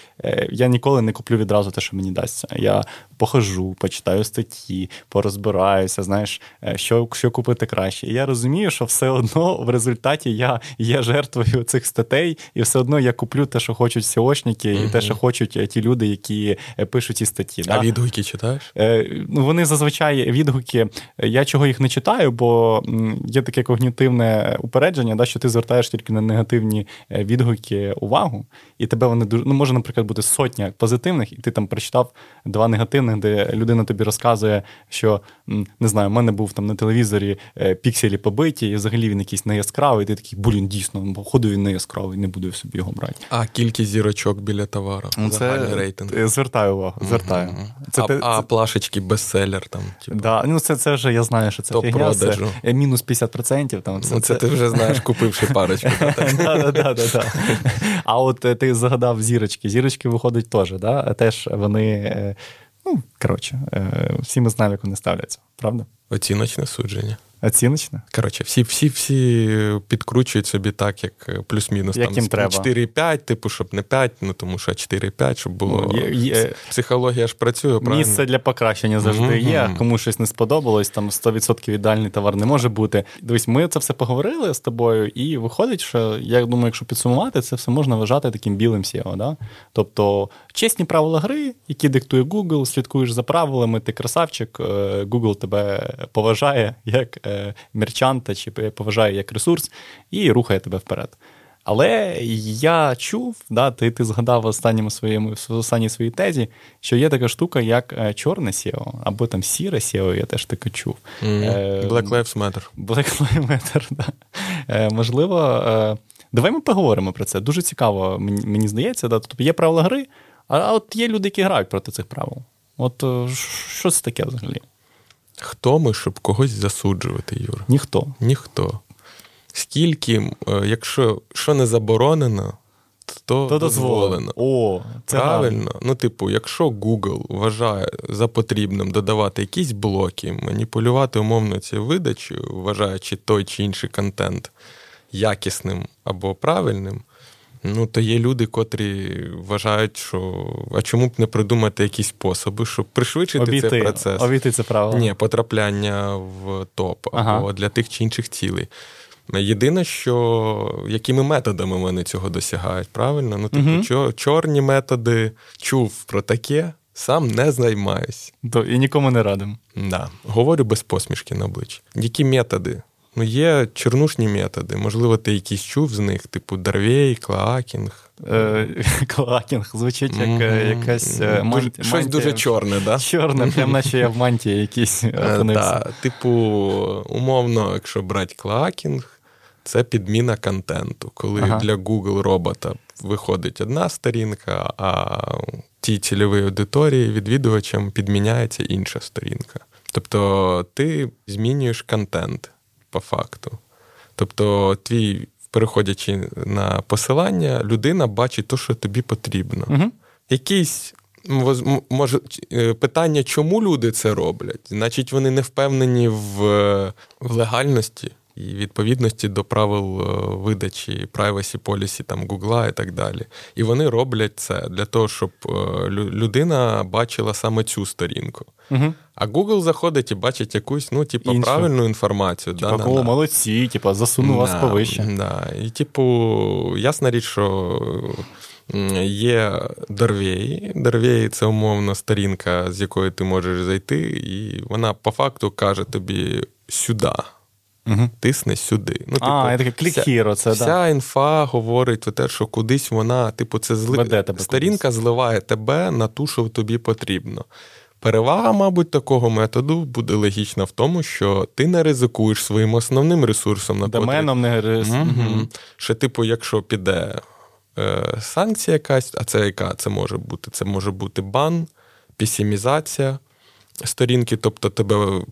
Я ніколи не куплю відразу те, що мені дасться. Я похожу, почитаю статті, порозбираюся, знаєш, що, що купити краще. І я розумію, що все одно в результаті я є жертвою цих статей, і все одно я куплю те, що хочуть сіошники, і те, що хочуть е, ті люди, які е, пишуть ці статті. А да? відгуки читаєш? Ну, Вони зазвичай відгуки. Я чого їх не читаю, бо є таке когнітивне упередження, да, що ти звертаєш тільки на негативні відгуки увагу, і тебе вони дуже ну може, наприклад, бути сотня позитивних, і ти там прочитав два негативних, де людина тобі розказує, що не знаю, в мене був там на телевізорі пікселі побиті, і взагалі він якийсь не яскравий. Ти такий, блін, дійсно, походу він не яскравий, не буду собі його брати. А кількість зірочок біля товару. Ну, це рейтинг. Звертаю увагу. звертаю. Угу. Це, а, це... а плашечки бестселер там. Типу. Да, ну Це це вже я знаю, що це Топ фігня. Це мінус 50%. Там, це, ну, це ти вже знаєш, купивши парочку. А от е, ти згадав зірочки. Зірочки виходять теж, да? теж вони. Е, ну, коротше, е, всі ми знаємо, як вони ставляться, правда? Оціночне судження. Оціночне? Коротше, всі всі всі підкручують собі так, як е, плюс-мінус як там 4,5, типу, щоб не 5, ну тому що 4,5, щоб було. Ну, є, є... Психологія ж працює. правильно? Місце для покращення завжди mm-hmm. є. Кому щось не сподобалось, там 100% ідеальний товар не може бути. Дивись, ми це все поговорили з тобою, і виходить, що я думаю, якщо підсумувати, це все можна вважати таким білим SEO. Да? Тобто чесні правила гри, які диктує Google, слідкуєш за правилами, ти красавчик, е, Google тебе поважає як. Е, мерчанта чи поважає як ресурс і рухає тебе вперед. Але я чув, да, ти ти згадав в останньому своєму в останній своїй тезі, що є така штука, як е, чорне SEO, або там сіре SEO, я теж таке чув. Mm. Black Lives Matter. Black Lives Matter, да. Можливо, давай ми поговоримо про це. Дуже цікаво, мені здається, да. тобто є правила гри, а от є люди, які грають проти цих правил. От що це таке взагалі? Хто ми, щоб когось засуджувати, Юр? Ніхто. Ніхто. Скільки, е, якщо що не заборонено, то, то дозволено. О, це Правильно. Гарно. Ну, типу, якщо Google вважає за потрібним додавати якісь блоки, маніпулювати умовно ці видачі, вважаючи той чи інший контент якісним або правильним, Ну, то є люди, котрі вважають, що а чому б не придумати якісь способи, щоб пришвидшити обійти, цей процес. Обійти це правило. Ні, потрапляння в топ ага. або для тих чи інших цілей. Єдине, що якими методами вони цього досягають, правильно? Ну, типу, угу. чорні методи чув про таке, сам не займаюсь. І нікому не радим. Да. Говорю без посмішки на обличчі. Які методи Ну, є чорнушні методи. Можливо, ти якийсь чув з них, типу doorway, cloaking. Е, Cloaking звучить як mm-hmm. якась е, мантія. Щось дуже чорне, да? Чорне, прям наче я в мантії якійсь опинився. Типу, умовно, якщо брати cloaking, це підміна контенту. Коли для Google робота виходить одна сторінка, а тій цільовій аудиторії відвідувачам підміняється інша сторінка. Тобто ти змінюєш контент по факту. Тобто, твій, переходячи на посилання, людина бачить те, що тобі потрібно. Угу. Якісь може е, питання, чому люди це роблять? Значить, вони не впевнені в, в легальності і відповідності до правил е, видачі privacy policy там Гугла і так далі. І вони роблять це для того, щоб е, людина бачила саме цю сторінку. Угу. А Google заходить і бачить якусь, ну, типу, Іншу. правильну інформацію. Типа, да, о, молодці, типу, засуну вас повище. Да. І, типу, ясна річ, що. Є Дорвей. Дорвей це умовно сторінка, з якої ти можеш зайти, і вона по факту каже тобі сюди. Угу. Тисне сюди. Ну, типу, А, таке клік-хіро, це, Вся да. інфа говорить про те, що кудись вона, типу, це зли... сторінка кудись. зливає тебе на ту, що тобі потрібно. Перевага, мабуть, такого методу буде логічна в тому, що ти не ризикуєш своїм основним ресурсом на Доменом не ризикуєш. Угу. Що, типу, якщо піде е, санкція якась, а це яка це може бути? Це може бути бан, пісімізація сторінки, тобто тебе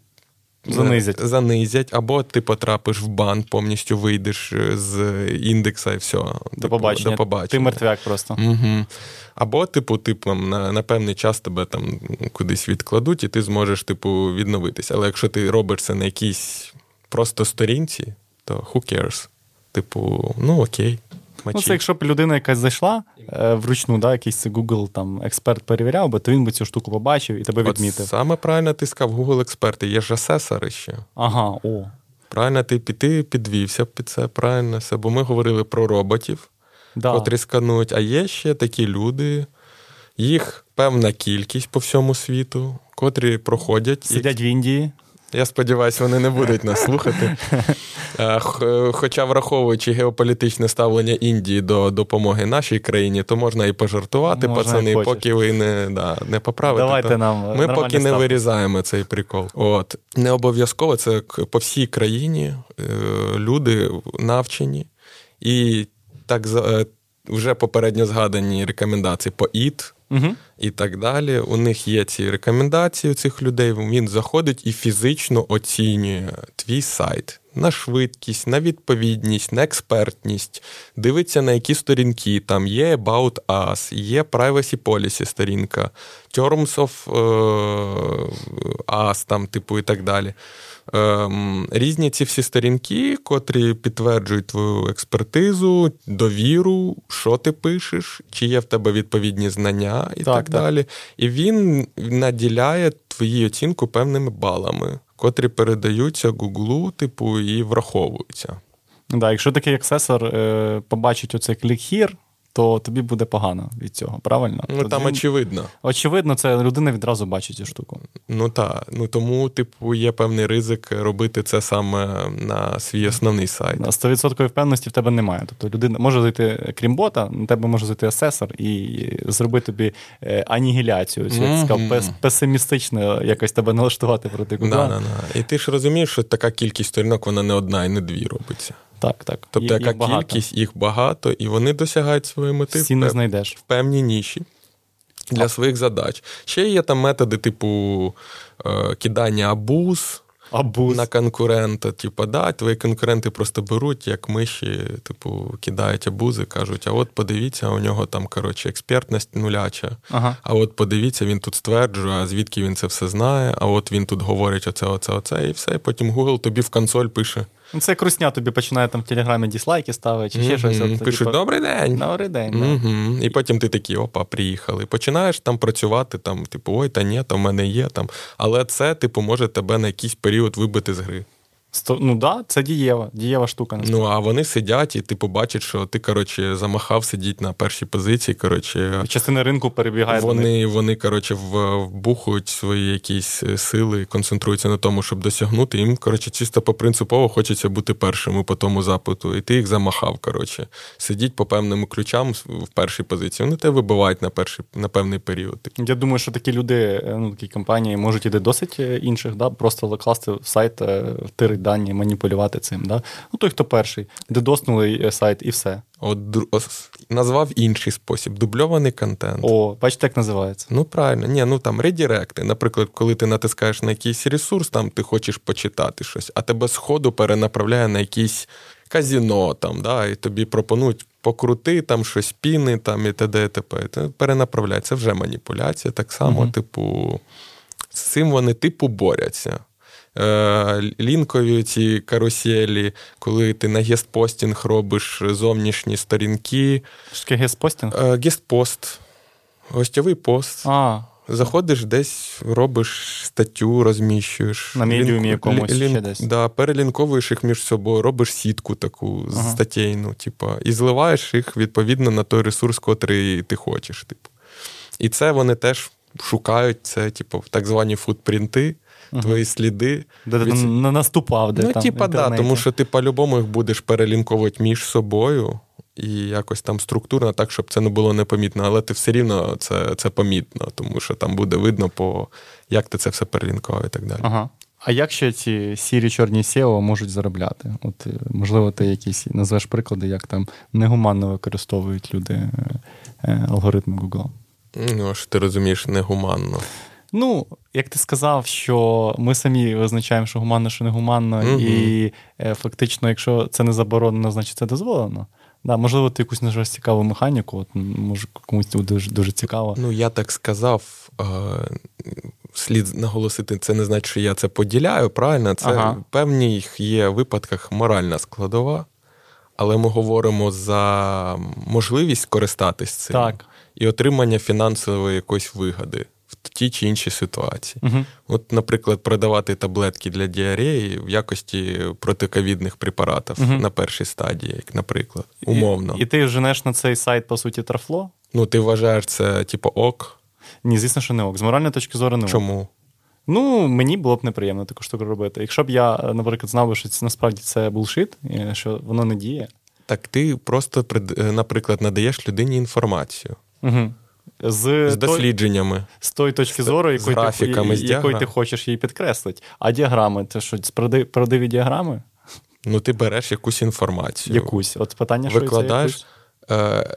Занизять. Занизять, або ти потрапиш в бан, повністю вийдеш е, з індекса і все. До типу, побачення. До побачення. Ти мертвяк просто. Угу. Або, типу, типу, на на певний час тебе там кудись відкладуть, і ти зможеш, типу, відновитися. Але якщо ти робиш це на якійсь просто сторінці, то who cares? Типу, ну окей. Ну, це якщо б людина якась зайшла е, вручну, да, якийсь Google там експерт перевіряв би, то він би цю штуку побачив і тебе відмітив. От Саме правильно ти сказав, Google експерти, є ж асесори ще. Ага, о. Правильно, ти піти підвівся під це, правильно все. Бо ми говорили про роботів, да. котрі сканують, а є ще такі люди, їх певна кількість по всьому світу, котрі проходять. Сидять і... в Індії. Я сподіваюся, вони не будуть нас слухати. Е, хоча, враховуючи геополітичне ставлення Індії до допомоги нашій країні, то можна і пожартувати, можна пацани, і поки ви не да, не поправите. Давайте то нам Ми поки ставити. не вирізаємо цей прикол. От Не обов'язково це по всій країні е, люди навчені і так е, вже попередньо згадані рекомендації по ІТ угу. і так далі. У них є ці рекомендації у цих людей. Він заходить і фізично оцінює твій сайт. На швидкість, на відповідність, на експертність, дивиться на які сторінки. Там є About Us, є Privacy Policy сторінка, Terms of Us, там, типу, і так далі. Ем, різні ці всі сторінки, котрі підтверджують твою експертизу, довіру, що ти пишеш, чи є в тебе відповідні знання і так, так далі. І він наділяє твою оцінку певними балами, котрі передаються Гуглу, типу, і враховуються. Да, Якщо такий аксесор е, побачить оцей клік хір, то тобі буде погано від цього, правильно? Ну Тоді, там очевидно. Очевидно, це людина відразу бачить цю штуку. Ну так. Ну тому, типу, є певний ризик робити це саме на свій основний сайт. На 100% впевненості в тебе немає. Тобто людина може зайти, крім бота, на тебе може зайти асесор і зробити тобі е, анігіляцію. Mm-hmm. Песимістично якось тебе налаштувати проти Google. Да, да, да. І ти ж розумієш, що така кількість сторінок, вона не одна і не дві робиться. Так, так. Тобто, яка багато. кількість їх багато, і вони досягають своєї мети Всі не знайдеш. в певній ніші для а. своїх задач. Ще є там методи, типу е, кидання абуз. Абуз. на конкурента. Типу, да, твої конкуренти просто беруть, як миші, типу, кидають абузи, кажуть, а от подивіться, у нього там, коротше, експертність нуляча. Ага. А от подивіться, він тут стверджує, а звідки він це все знає, а от він тут говорить оце, оце, оце, і все. І потім Google тобі в консоль пише. Ну, це крусня тобі починає там в телеграмі діслайки ставити, чи ще mm-hmm. щось. От, Пишуть, типу, добрий день. Добрий день. Mm-hmm. І потім ти такий, опа, приїхали. Починаєш там працювати, там, типу, ой, та ні, то в мене є там. Але це, типу, може тебе на якийсь період вибити з гри. Ну да, це дієва, дієва штука. Насправді. Ну, а вони сидять, і типу бачать, що ти, коротше, замахав сидіть на першій позиції. коротше. Частина ринку перебігає. Вони, вони коротше, вбухують свої якісь е, сили, концентруються на тому, щоб досягнути. Їм, коротше, чисто по принципово хочеться бути першими по тому запиту. І ти їх замахав. коротше. Сидіть по певним ключам в першій позиції. Вони тебе вибивають на перший, на певний період. Я думаю, що такі люди, е, ну такі компанії можуть іти досить е, інших, да? просто класти в сайт дані, маніпулювати цим. Да? Ну, той, хто перший, дедоснули е, сайт і все. От назвав інший спосіб дубльований контент. О, бачите, як називається. Ну, правильно, ні, ну там редіректи. Наприклад, коли ти натискаєш на якийсь ресурс, там ти хочеш почитати щось, а тебе сходу перенаправляє на якийсь казіно, там, да, і тобі пропонують покрути там щось піни, там і т.д. і т.п. Перенаправляє. Це вже маніпуляція. Так само, угу. типу, з цим вони типу борються. Е, лінкові ці каруселі, коли ти на guest posting робиш зовнішні сторінки. Що таке guest posting? Е, guest post. Гостьовий пост. А. Заходиш десь, робиш статтю, розміщуєш. На медіумі якомусь лін... ще десь. Да, Перелінковуєш їх між собою, робиш сітку таку ага. статейну, типу, і зливаєш їх відповідно на той ресурс, котрий ти хочеш. Типу. І це вони теж шукають, це, типу, так звані футпринти uh твої сліди. Де ти не наступав, де Ну, там типа, да, тому що ти по-любому їх будеш перелінковувати між собою. І якось там структурно, так, щоб це не було непомітно, але ти все рівно це це помітно, тому що там буде видно, по як ти це все перелінкував і так далі. Ага. А як ще ці сірі чорні SEO можуть заробляти? От, е, Можливо, ти якісь назвеш приклади, як там негуманно використовують люди е, е, алгоритми Google? Ну, що ти розумієш, негуманно. Ну, як ти сказав, що ми самі визначаємо, що гуманно, що не гуманно, mm-hmm. і е, фактично, якщо це не заборонено, значить це дозволено. Да, Можливо, ти якусь нажаш цікаву механіку, от, може комусь буде дуже дуже цікаво. Ну, я так сказав. Е- Слід наголосити, це не значить, що я це поділяю. Правильно, це ага. в певних є випадках моральна складова, але ми говоримо за можливість користатись цим так. І отримання фінансової якоїсь вигоди в тій чи іншій ситуації. Угу. От, наприклад, продавати таблетки для діареї в якості протиковідних препаратів Угу. на першій стадії, як, наприклад, умовно. І, і ти женеш на цей сайт, по суті, трафло? Ну, ти вважаєш це, типу, ок. Ні, звісно, що не ок. З моральної точки зору не ок. Чому? Ну, мені було б неприємно таку штуку робити. Якщо б я, наприклад, знав, що це насправді це булшит, що воно не діє. Так ти просто, наприклад, надаєш людині інформацію Угу. З, з той, дослідженнями. з тої точки зору, з якої, графіками, ти, з якої ти хочеш її підкреслити. А діаграми це що, правди- правдиві діаграми? Ну, ти береш якусь інформацію. Якусь. От питання, що викладаєш. це Е,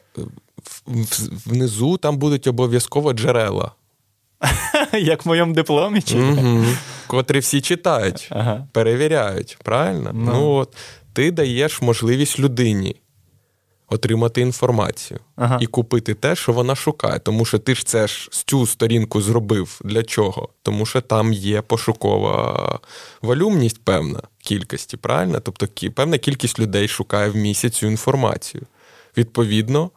внизу там будуть обов'язково джерела. Як в моєму дипломі? Чи? угу. котрі всі читають, Ага. перевіряють. Правильно? Ну. Ну, от, ти даєш можливість людині отримати інформацію Ага. і купити те, що вона шукає. Тому що ти ж це ж з цю сторінку зробив. Для чого? Тому що там є пошукова волюмність певна кількості, правильно? Тобто певна кількість людей шукає в місяць цю інформацію. Відповідно,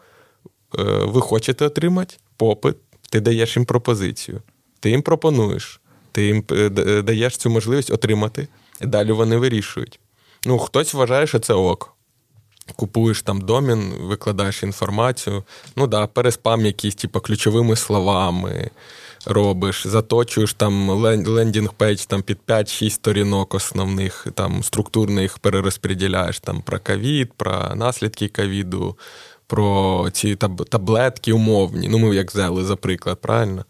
е, ви хочете отримати попит, ти даєш їм пропозицію. Ти їм пропонуєш, ти їм е, даєш цю можливість отримати, і далі вони вирішують. Ну, хтось вважає, що це ок. Купуєш там домін, викладаєш інформацію. Ну да, переспам якісь, типу, ключовими словами робиш, заточуєш там landing page там під 5-6 сторінок основних, там структурно їх перерозподіляєш там про ковід, про наслідки ковіду, про ці таб- таблетки умовні. Ну, ми як взяли за приклад, правильно?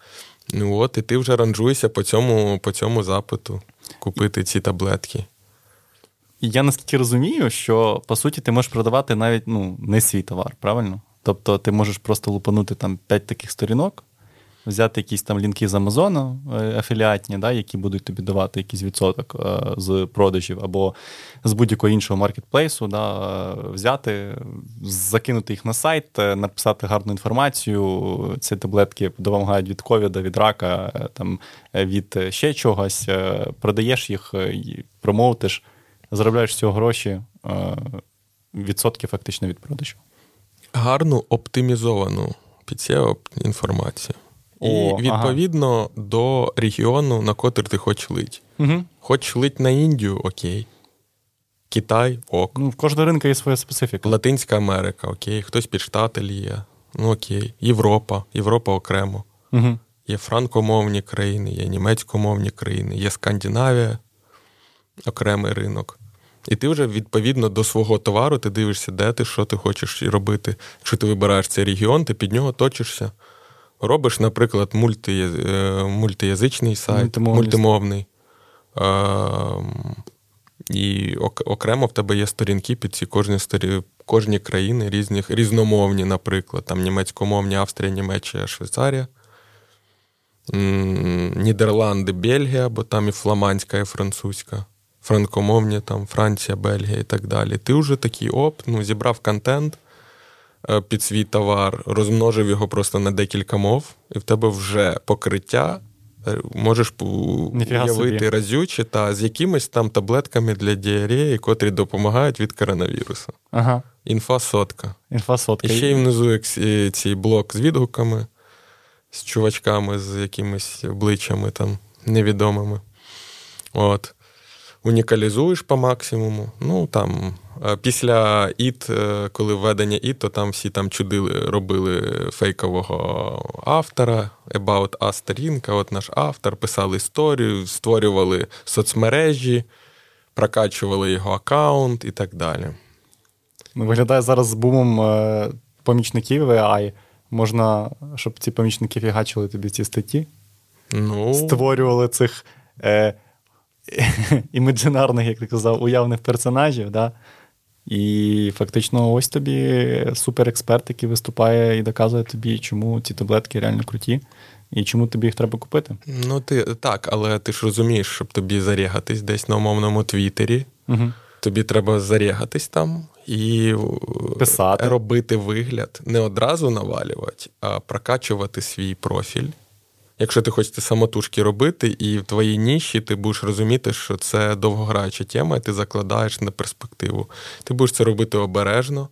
Ну от, і ти вже ранжуєшся по цьому, по цьому запиту купити ці таблетки. Я наскільки розумію, що по суті ти можеш продавати навіть ну, не свій товар, правильно? Тобто ти можеш просто лупанути там 5 таких сторінок, взяти якісь там лінки з Амазону е, афіліатні, да, які будуть тобі давати якийсь відсоток е, з продажів, або з будь-якого іншого маркетплейсу, да, е, взяти, закинути їх на сайт, написати гарну інформацію. Ці таблетки допомагають від ковіда, від рака, там, від ще чогось. Продаєш їх, і промоутиш, заробляєш з цього гроші, е, відсотки фактично від продажу. гарну оптимізовану під SEO інформацію. І О, відповідно до регіону, на котрий ти хочеш лить. Угу. Хочеш лить на Індію, окей. Китай, ок. Ну, в кожного ринку є своя специфіка. Латинська Америка, окей. Хтось під штати ліє. Ну окей. Європа, Європа окремо. Угу. Є франкомовні країни, є німецькомовні країни, є Скандинавія, окремий ринок. І ти вже відповідно до свого товару ти дивишся, де ти, що ти хочеш робити. Якщо ти вибираєш цей регіон, ти під нього точишся. Робиш, наприклад, мульти, е, мультиязичний сайт, Мультимовний. мультимовний. І окремо в тебе є сторінки під ці кожні, сторі... кожні країни різних, різномовні, наприклад, там німецькомовні, Австрія, Німеччина, Швейцарія. Нідерланди, Бельгія, бо там і фламандська, і французька, франкомовні, там Франція, Бельгія і так далі. Ти вже такий оп, ну, зібрав контент е, під свій товар, розмножив його просто на декілька мов, і в тебе вже покриття. е, Можеш уявити собі. разюче та з якимись там таблетками для діареї, котрі допомагають від коронавірусу. Ага. Інфа сотка. Інфа сотка. І ще й внизу як цей блок з відгуками, з чувачками, з якимись обличчями там невідомими. От. Унікалізуєш по максимуму. Ну там е, після ІТ, е, коли введення ІТ, то там всі там чудили, робили фейкового автора, About Us сторінка, от наш автор, писали історію, створювали соцмережі, прокачували його аккаунт і так далі. Ну, Виглядає зараз з бумом е, помічників AI. Можна, щоб ці помічники фігачили тобі ці статті, Ну, створювали цих е, імаджинарних, як ти казав, уявних персонажів. Да? І фактично, ось тобі суперексперт, який виступає і доказує тобі, чому ці таблетки реально круті, і чому тобі їх треба купити. Ну, ти так, але ти ж розумієш, щоб тобі зарягатись десь на умовному твіттері. Угу. Тобі треба зарягатись там і е, Писати. робити вигляд, не одразу навалювати, а прокачувати свій профіль. Якщо ти хочеш самотужки робити, і в твоїй ніші ти будеш розуміти, що це довгограюча тема, і ти закладаєш на перспективу. Ти будеш це робити обережно,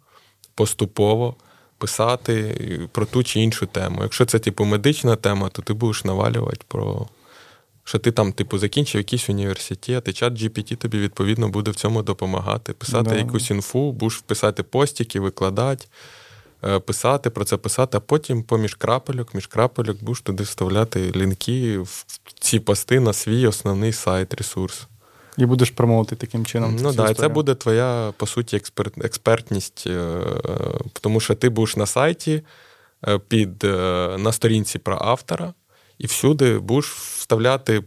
поступово, писати про ту чи іншу тему. Якщо це, типу, медична тема, то ти будеш навалювати про. Що ти там, типу, закінчив якийсь університет, і чат GPT тобі, відповідно, буде в цьому допомагати. Писати да. якусь інфу, будеш писати постіки, викладати, писати про це писати, а потім поміж крапельок, між крапельок будеш туди вставляти лінки в ці пости на свій основний сайт, ресурс. І будеш промовити таким чином. Ну так, це буде твоя, по суті, експерт, експертність, е, тому що ти будеш на сайті е, під, на сторінці про автора. І всюди будеш вставляти е,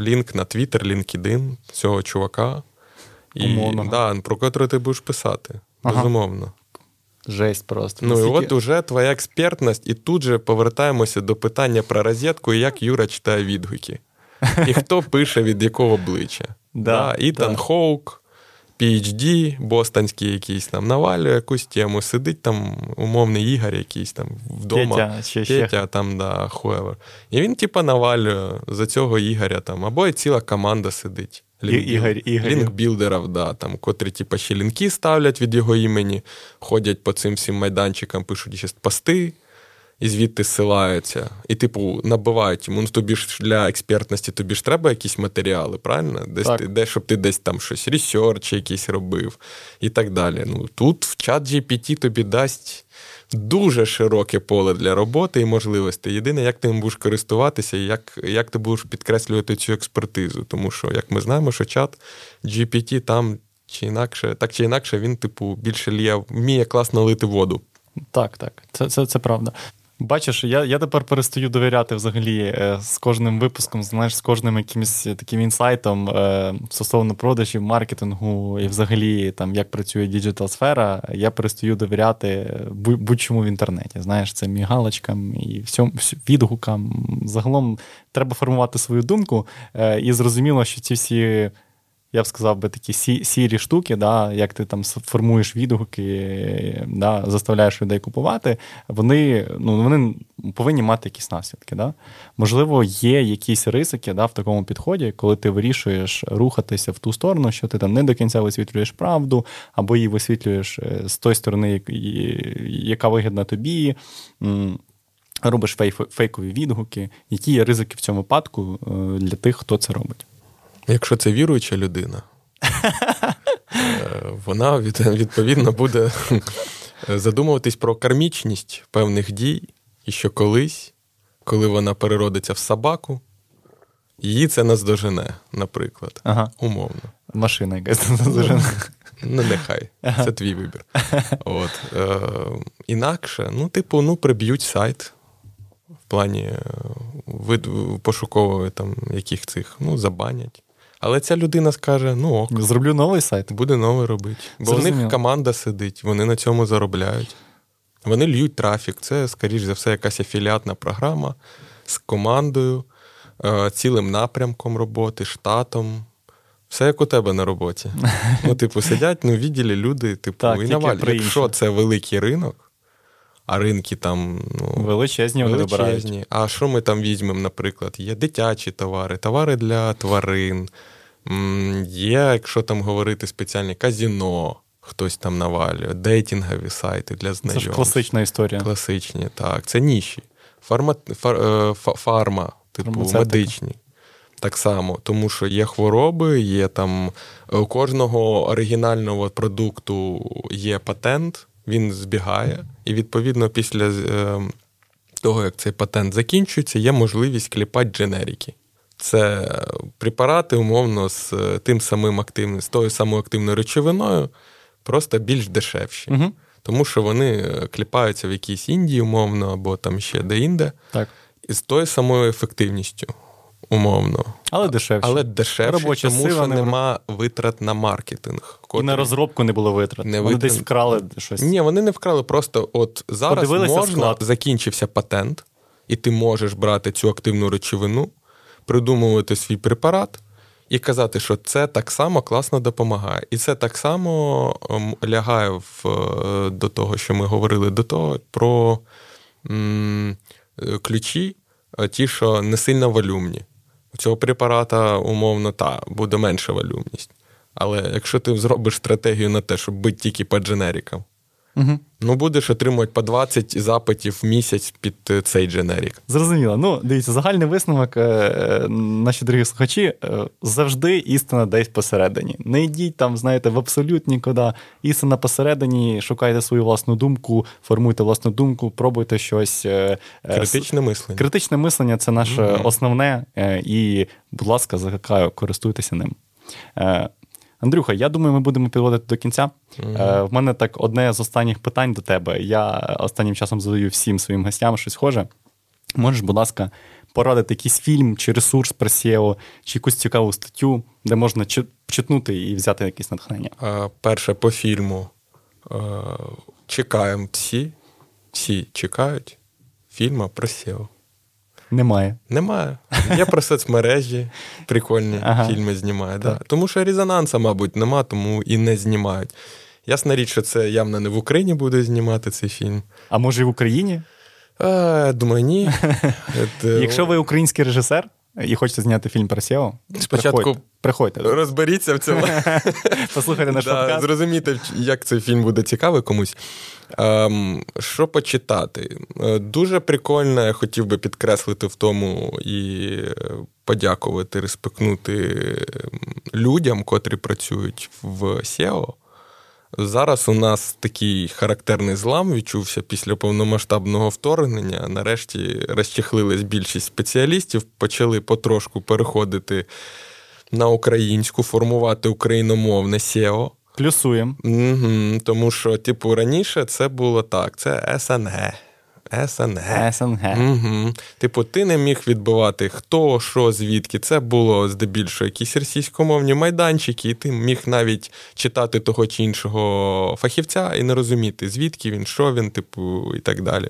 лінк на Twitter, LinkedIn цього чувака, і, да, про котрий ти будеш писати. Ага. Безумовно. Жесть просто. Ну, і от уже твоя експертність, і тут же повертаємося до питання про розетку і як Юра читає відгуки. І хто пише від якого обличчя. Да, Ітан Хоук, PhD, бостонський якийсь там навалює якусь тему, сидить там умовний Ігор якийсь там вдома. Петя, ще, Петя ще. там, да, хуевер. І він, типа, навалює за цього Ігоря там, або і ціла команда сидить. Лінкбілдерів, да, там, котрі, типа, ще лінки ставлять від його імені, ходять по цим всім майданчикам, пишуть ще пости і звідти ссилаються. І, типу, набивають йому. Ну, тобі ж для експертності тобі ж треба якісь матеріали, правильно? Десь так. ти, де, щоб ти десь там щось research якийсь робив і так далі. Ну, Тут в чат GPT тобі дасть. Дуже широке поле для роботи і можливостей. Єдине, як ти будеш користуватися, і як як ти будеш підкреслювати цю експертизу. Тому що, як ми знаємо, що чат GPT там чи інакше, так чи інакше, він, типу, більше ліє, вміє класно лити воду. Так, так, це це, це правда. Бачиш, я я тепер перестаю довіряти взагалі е, з кожним випуском, знаєш, з кожним якимось таким інсайтом е, стосовно продажів, маркетингу і взагалі там як працює digital сфера. Я перестаю довіряти будь-чому в інтернеті. Знаєш, цим галочкам і всьому відгукам. Загалом треба формувати свою думку, е, і зрозуміло, що ці всі я б сказав би такі сі, сірі штуки, да, як ти там формуєш відгуки, да, заставляєш людей купувати, вони ну, вони повинні мати якісь наслідки. Да? Можливо, є якісь ризики да, в такому підході, коли ти вирішуєш рухатися в ту сторону, що ти там не до кінця висвітлюєш правду, або її висвітлюєш е, з тої сторони, яка вигідна тобі. Робиш фейкові відгуки, які є ризики в цьому випадку е, для тих, хто це робить. Якщо це віруюча людина, е, вона відповідно буде задумуватись про кармічність певних дій, і що колись, коли вона переродиться в собаку, її це наздожене, наприклад. Ага. Умовно. Машина якась наздожене. Ну, нехай, ага. це твій вибір. От. Е, Інакше, ну, типу, ну, приб'ють сайт в плані е, вид, пошукової там яких цих, ну, забанять. Але ця людина скаже: ну ок. Зроблю новий сайт. Буде новий робити. Бо в них команда сидить, вони на цьому заробляють. Вони льють трафік. Це, скоріш за все, якась афіліатна програма з командою, е, цілим напрямком роботи, штатом. Все як у тебе на роботі. Ну, типу, сидять ну, відділі люди, типу, так, і наваль. Якщо це великий ринок, а ринки там ну, величезні, величезні. А що ми там візьмемо, наприклад? Є дитячі товари, товари для тварин, є, якщо там говорити спеціальні казіно, хтось там навалює, дейтингові сайти для знайомств. Це ж класична історія. Класичні, так. Це ніші. Фарма, фар, е, фарма типу медичні. Так само, тому що є хвороби, є там у кожного оригінального продукту є патент він збігає, і відповідно після е, того, як цей патент закінчується, є можливість кліпати дженерики. Це препарати, умовно, з е, тим самим активним, з тою самою активною речовиною, просто більш дешевші. Угу. Тому що вони е, кліпаються в якійсь Індії, умовно, або там ще де-інде, так. і з тою самою ефективністю умовно. Але дешевше. Але дешевше, Робоча тому що не... нема витрат на маркетинг. Котрий... І на розробку не було витрат. Не Вони витрат... десь вкрали щось. Ні, вони не вкрали. Просто от зараз Подивилися можна, склад. закінчився патент, і ти можеш брати цю активну речовину, придумувати свій препарат. І казати, що це так само класно допомагає. І це так само ем, лягає в, е, до того, що ми говорили до того, про м, е, ключі, е, ті, що не сильно валюмні цього препарата, умовно, та, буде менша валюмність. Але якщо ти зробиш стратегію на те, щоб бити тільки по дженерикам, Угу. Ну, будеш отримувати по 20 запитів в місяць під е, цей дженерік. Зрозуміло. Ну, дивіться, загальний висновок, е, наші дорогі слухачі, е, завжди істина десь посередині. Не йдіть там, знаєте, в абсолют нікуди. Істина посередині, шукайте свою власну думку, формуйте власну думку, пробуйте щось. Критичне мислення. Критичне мислення це наше mm-hmm. основне. І, будь ласка, закликаю, користуйтеся ним. Андрюха, я думаю, ми будемо підводити до кінця. Mm-hmm. В мене так одне з останніх питань до тебе. Я останнім часом задаю всім своїм гостям щось схоже. Можеш, будь ласка, порадити якийсь фільм чи ресурс про SEO, чи якусь цікаву статтю, де можна читнути і взяти якесь натхнення? А, Перше по фільму. Чекаємо всі, всі чекають фільму про SEO. Немає. Немає. Є про соцмережі, прикольні ага. фільми знімають. Да. Тому що резонанса, мабуть, нема, тому і не знімають. Ясна річ, що це явно не в Україні буде знімати цей фільм. А може і в Україні? А, Думаю, ні. Якщо ви український режисер і хочете зняти фільм про SEO, спочатку приходьте. Розберіться в цьому. Послухайте наш подкаст. Зрозумійте, як цей фільм буде цікавий комусь. Ем, Що почитати? Е, дуже прикольно, я хотів би підкреслити в тому і подякувати, респектнути людям, котрі працюють в SEO. Зараз у нас такий характерний злам відчувся після повномасштабного вторгнення. Нарешті розчехлились більшість спеціалістів, почали потрошку переходити на українську, формувати україномовне SEO. Плюсуємо. Угу, Тому що, типу, раніше це було так: це СНГ. СНГ. СНГ. Угу. Типу, ти не міг відбивати хто, що, звідки. Це було здебільшого якісь російськомовні майданчики, і ти міг навіть читати того чи іншого фахівця і не розуміти, звідки він, що він, типу, і так далі.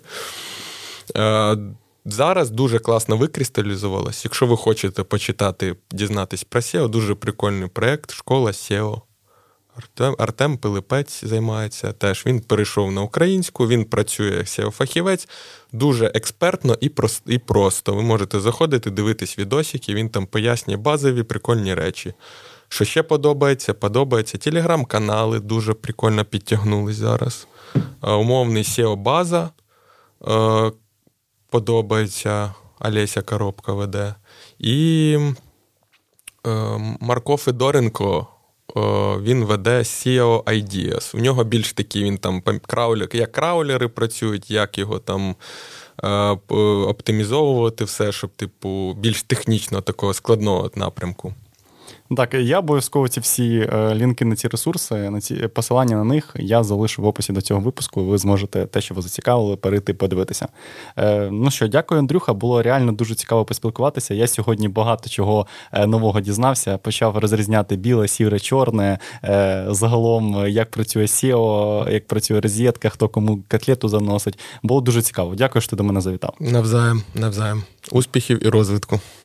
Е, Зараз дуже класно викристалізувалось. Якщо ви хочете почитати, дізнатись про SEO, дуже прикольний проєкт Школа SEO. Артем Артем Пилипець займається теж. Він перейшов на українську, він працює як SEO-фахівець, дуже експертно і і просто. Ви можете заходити, дивитись відосики, він там пояснює базові прикольні речі. Що ще подобається? Подобається. Телеграм-канали дуже прикольно підтягнулись зараз. Умовний SEO-база подобається. Олеся Коробка веде. І Марко Федоренко він веде SEO Ideas. У нього більш такі він там краулер, як краулери працюють, як його там е, оптимізовувати все, щоб, типу, більш технічно такого складного напрямку. Так, я обов'язково ці всі е, лінки на ці ресурси, на ці посилання на них я залишу в описі до цього випуску. Ви зможете те, що вас зацікавили, перейти подивитися. Е, ну що, дякую, Андрюха. Було реально дуже цікаво поспілкуватися. Я сьогодні багато чого е, нового дізнався. Почав розрізняти біле, сіре, чорне. Загалом, як працює SEO, як працює розетка, хто кому котлету заносить. Було дуже цікаво. Дякую, що ти до мене завітав. Навзаєм, навзаєм. Успіхів і розвитку.